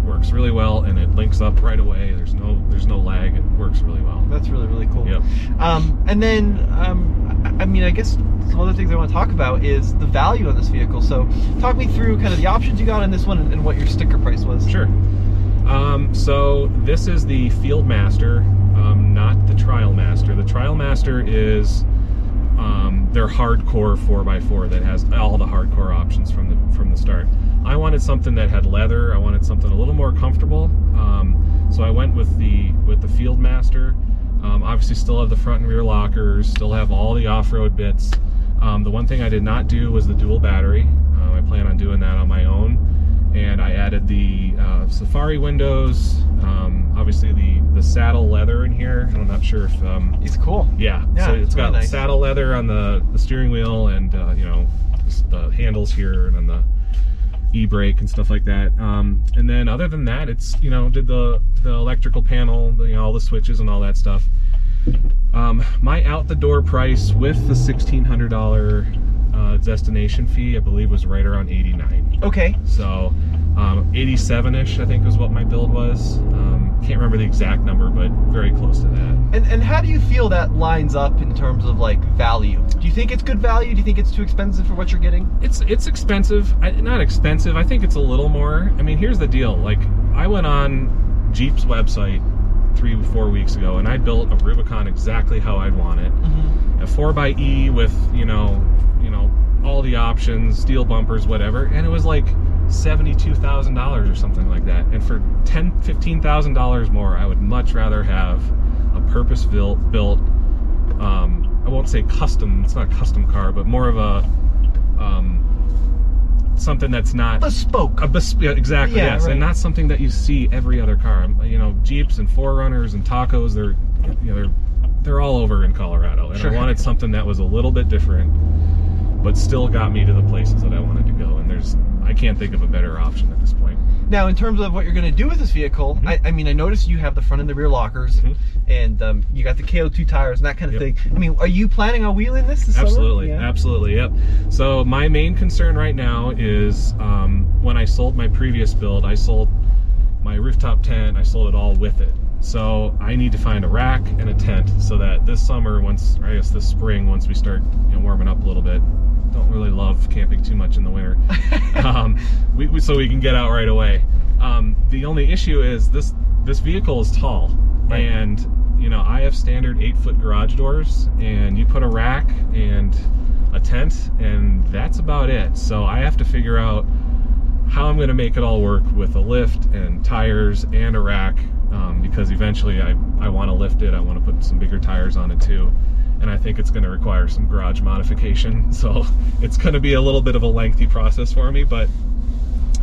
Speaker 4: it works really well, and it links up right away. There's no there's no lag. It works really well.
Speaker 5: That's really really cool.
Speaker 4: Yep.
Speaker 5: Um, and then um, I, mean, I guess some other things I want to talk about is the value on this vehicle. So talk me through kind of the options you got on this one and, and what your sticker price was.
Speaker 4: Sure. Um, so this is the Fieldmaster, um, not the Trialmaster. The Trialmaster is um, their hardcore 4x4 that has all the hardcore options from the from the start. I wanted something that had leather. I wanted something a little more comfortable. Um, so I went with the with the Fieldmaster. Um, obviously, still have the front and rear lockers. Still have all the off-road bits. Um, the one thing I did not do was the dual battery. Um, I plan on doing that on my own and I added the uh, Safari windows. Um, obviously, the the saddle leather in here. I'm not sure if um,
Speaker 5: It's cool.
Speaker 4: yeah.
Speaker 5: Yeah,
Speaker 4: so
Speaker 5: it's
Speaker 4: it's got
Speaker 5: really nice.
Speaker 4: saddle leather on the the steering wheel and uh, you know the handles here and on the e-brake and stuff like that. Um, and then other than that, it's you know did the the electrical panel, the, you know all the switches and all that stuff. Um, my out the door price with the sixteen hundred dollar uh, destination fee, I believe, was right around eighty nine.
Speaker 5: Okay.
Speaker 4: So, um, 87-ish, I think, was what my build was. Um, can't remember the exact number, but very close to that.
Speaker 5: And and how do you feel that lines up in terms of like value? Do you think it's good value? Do you think it's too expensive for what you're getting?
Speaker 4: It's it's expensive. I, not expensive. I think it's a little more. I mean, here's the deal. Like, I went on Jeep's website three, four weeks ago, and I built a Rubicon exactly how I'd want it. A four x E with you know, know, all the options, steel bumpers, whatever, and it was like seventy-two thousand dollars or something like that. And for ten, fifteen thousand dollars more, I would much rather have a purpose-built, built. Um, I won't say custom. It's not a custom car, but more of a um, something that's not
Speaker 5: Bespoke.
Speaker 4: a bes- exactly
Speaker 5: Yeah,
Speaker 4: yes,
Speaker 5: right.
Speaker 4: and not something that you see every other car. Um, You know, Jeeps and 4Runners and Tacos, they're you know they're they're all over in Colorado, and
Speaker 5: Sure.
Speaker 4: I wanted something that was a little bit different, but still got me to the places that I wanted to go. And there's I can't think of a better option at this point.
Speaker 5: Now, in terms of what you're going to do with this vehicle,
Speaker 4: Mm-hmm.
Speaker 5: I, I mean, I noticed you have the front and the rear lockers, and um, you got the KO2 tires and that kind of
Speaker 4: Yep.
Speaker 5: thing. I mean, are you planning on wheeling this this?
Speaker 4: Absolutely,
Speaker 5: Yeah.
Speaker 4: absolutely, yep. So my main concern right now is um, when I sold my previous build, I sold my rooftop tent. I sold it all with it. So I need to find a rack and a tent so that this summer, once or I guess this spring, once we start you know, warming up a little bit, don't really love camping too much in the winter. <laughs> um, we, we, so we can get out right away. Um, the only issue is this this vehicle is tall,
Speaker 5: Right.
Speaker 4: and you know I have standard eight foot garage doors, and you put a rack and a tent, and that's about it. So I have to figure out how I'm going to make it all work with a lift and tires and a rack um, because eventually I, I want to lift it. I want to put some bigger tires on it too. And I think it's going to require some garage modification. <laughs> So it's going to be a little bit of a lengthy process for me, but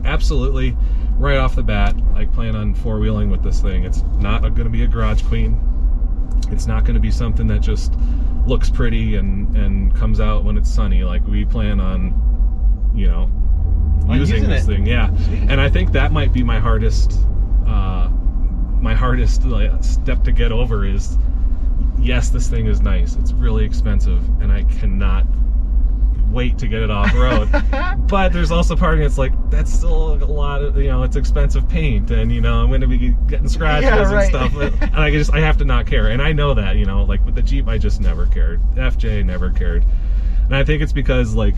Speaker 4: absolutely right off the bat, I plan on four wheeling with this thing. It's not going to be a garage queen. It's not going to be something that just looks pretty and, and comes out when it's sunny. Like we plan on, you know, using,
Speaker 5: using
Speaker 4: this
Speaker 5: it.
Speaker 4: thing. Yeah, and I think that might be my hardest, uh, my hardest like, step to get over is, yes, this thing is nice. It's really expensive, and I cannot wait to get it off road. <laughs> but there's also part of me that's like that's still a lot of you know it's expensive paint and you know I'm going to be getting scratches
Speaker 5: Yeah, right.
Speaker 4: and stuff and I just I have to not care and I know that you know like with the Jeep I just never cared FJ never cared and I think it's because like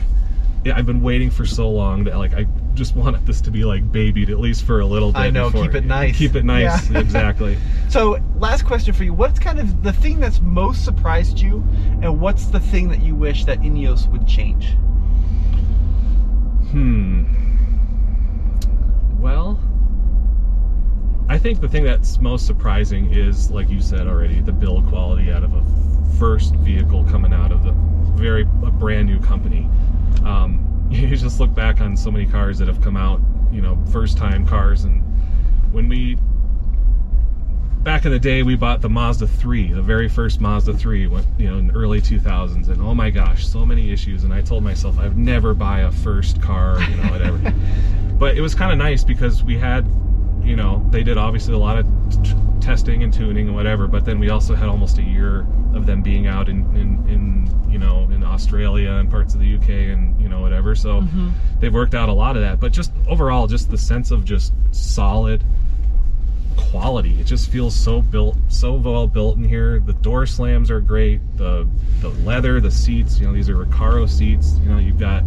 Speaker 4: yeah, I've been waiting for so long that like I just <laughs> wanted this to be like babied at least for a little bit.
Speaker 5: I know, keep it nice.
Speaker 4: Keep it nice,
Speaker 5: Yeah. <laughs>
Speaker 4: exactly.
Speaker 5: So, last question for you. What's kind of the thing that's most surprised you, and what's the thing that you wish that Ineos would change?
Speaker 4: Hmm. Well, I think the thing that's most surprising is, like you said already, the build quality out of a first vehicle coming out of a very a brand new company. Um, <laughs> you just look back on so many cars that have come out, you know, first time cars, and when we back in the day we bought the Mazda 3, the very first Mazda 3, when, you know, in the early 2000s, and oh my gosh, so many issues. And I told myself I'd never buy a first car, you know, whatever. <laughs> but it was kind of nice because we had, you know, they did obviously a lot of t- testing and tuning and whatever. But then we also had almost a year of them being out in, in, in know, in Australia and parts of the UK and you know whatever. So mm-hmm. they've worked out a lot of that. But just overall, just the sense of just solid quality. It just feels so built, so well built in here. The door slams are great. The the leather, the seats. You know, these are Recaro seats. You know, you've got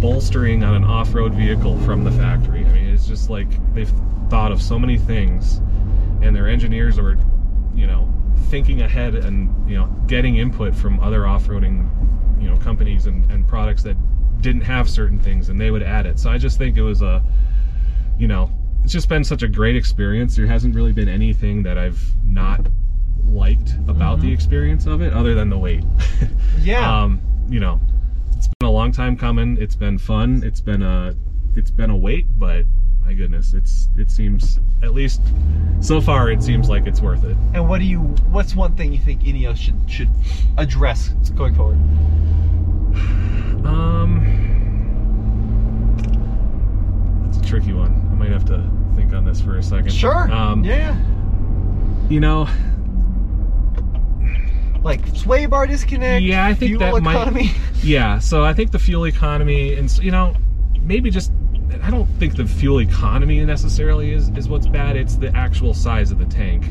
Speaker 4: bolstering on an off-road vehicle from the factory. I mean, it's just like they've thought of so many things, and their engineers are, you know, thinking ahead and you know getting input from other off-roading, you know, companies and, and products that didn't have certain things, and they would add it. So I just think it was a you know, it's just been such a great experience. There hasn't really been anything that I've not liked about the experience of it, other than the wait. <laughs>
Speaker 5: Yeah.
Speaker 4: um, you know, it's been a long time coming. It's been fun. It's been a, it's been a wait, but my goodness, it's it seems at least so far it seems like it's worth it.
Speaker 5: and what do you? What's one thing you think Ineos should should address going forward?
Speaker 4: Um, that's a tricky one. I might have to think on this for a second.
Speaker 5: Sure.
Speaker 4: Um,
Speaker 5: yeah.
Speaker 4: You know,
Speaker 5: Like sway bar disconnect.
Speaker 4: Yeah, I think
Speaker 5: fuel
Speaker 4: that might- <laughs> Yeah, so I think the fuel economy, and you know, maybe just I don't think the fuel economy necessarily is is what's bad. It's the actual size of the tank.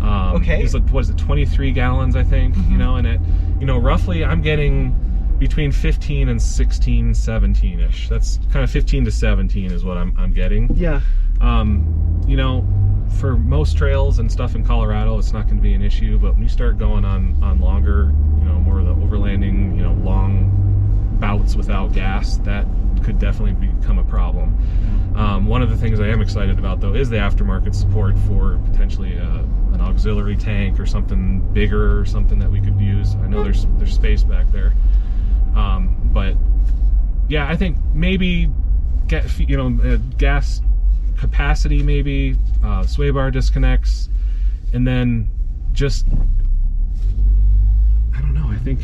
Speaker 4: Um,
Speaker 5: Okay. Mm-hmm.
Speaker 4: It's like what is it, 23 gallons, I think. You know, and it, you know, roughly I'm getting between 15 and 16, 17 ish. That's kind of 15 to 17 is what I'm I'm getting
Speaker 5: Yeah.
Speaker 4: um, you know, for most trails and stuff in Colorado, it's not going to be an issue. But when you start going on on longer, you know, more of the overlanding, you know, long bouts without gas, that could definitely become a problem. Um, one of the things I am excited about though is the aftermarket support for potentially uh, an auxiliary tank or something bigger or something that we could use. I know there's there's space back there, um, but yeah, I think maybe get you know uh, gas capacity maybe uh, sway bar disconnects, and then just I don't know. I think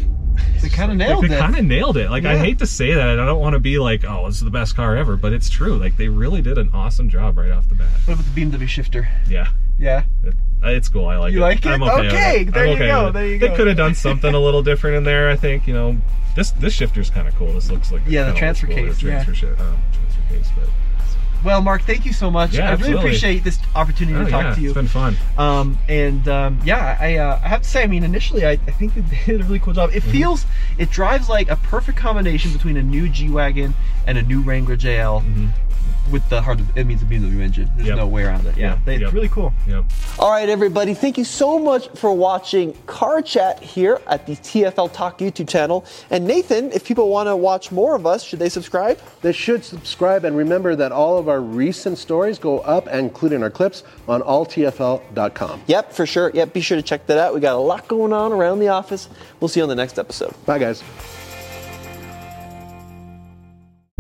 Speaker 5: They kinda
Speaker 4: like,
Speaker 5: nailed
Speaker 4: they
Speaker 5: it.
Speaker 4: They kind of nailed it. Like I hate to say that. I don't want to be like, oh, this is the best car ever, but it's true. Like they really did an awesome job right off the bat.
Speaker 5: What about the BMW shifter?
Speaker 4: Yeah.
Speaker 5: Yeah.
Speaker 4: It, uh, it's cool. I like
Speaker 5: You
Speaker 4: it.
Speaker 5: like it?
Speaker 4: I'm okay.
Speaker 5: Okay,
Speaker 4: it.
Speaker 5: there
Speaker 4: I'm
Speaker 5: you
Speaker 4: okay
Speaker 5: go, there you go.
Speaker 4: They could have done <laughs> something a little different in there. I think you know this this shifter's kind of cool. This looks like
Speaker 5: Yeah, the transfer case,
Speaker 4: The
Speaker 5: yeah.
Speaker 4: transfer shit. Um, transfer case, but
Speaker 5: Well, Mark, thank you so much.
Speaker 4: Yeah,
Speaker 5: I really appreciate this opportunity
Speaker 4: oh,
Speaker 5: to talk
Speaker 4: yeah,
Speaker 5: to you.
Speaker 4: it's been fun.
Speaker 5: Um, and um, yeah, I, uh, I have to say, I mean, initially, I, I think they <laughs> did a really cool job. It
Speaker 4: Mm-hmm.
Speaker 5: feels, it drives like a perfect combination between a new G wagon and a new Wrangler JL with the hard. It means the BMW engine. There's
Speaker 4: Mm-hmm. Yep.
Speaker 5: no way around it. Yeah,
Speaker 4: Yep,
Speaker 5: they, it's
Speaker 4: yep.
Speaker 5: really cool.
Speaker 4: Yep.
Speaker 1: All right, everybody, thank you so much for watching Car Chat here at the TFL Talk YouTube channel. And Nathan, if people want to watch more of us, should they subscribe?
Speaker 2: They should subscribe and remember that all of our recent stories go up, and including our clips, on alltfl.com.
Speaker 1: Yep, for sure. Yep, be sure to check that out. We got a lot going on around the office. We'll see you on the next episode.
Speaker 2: Bye, guys.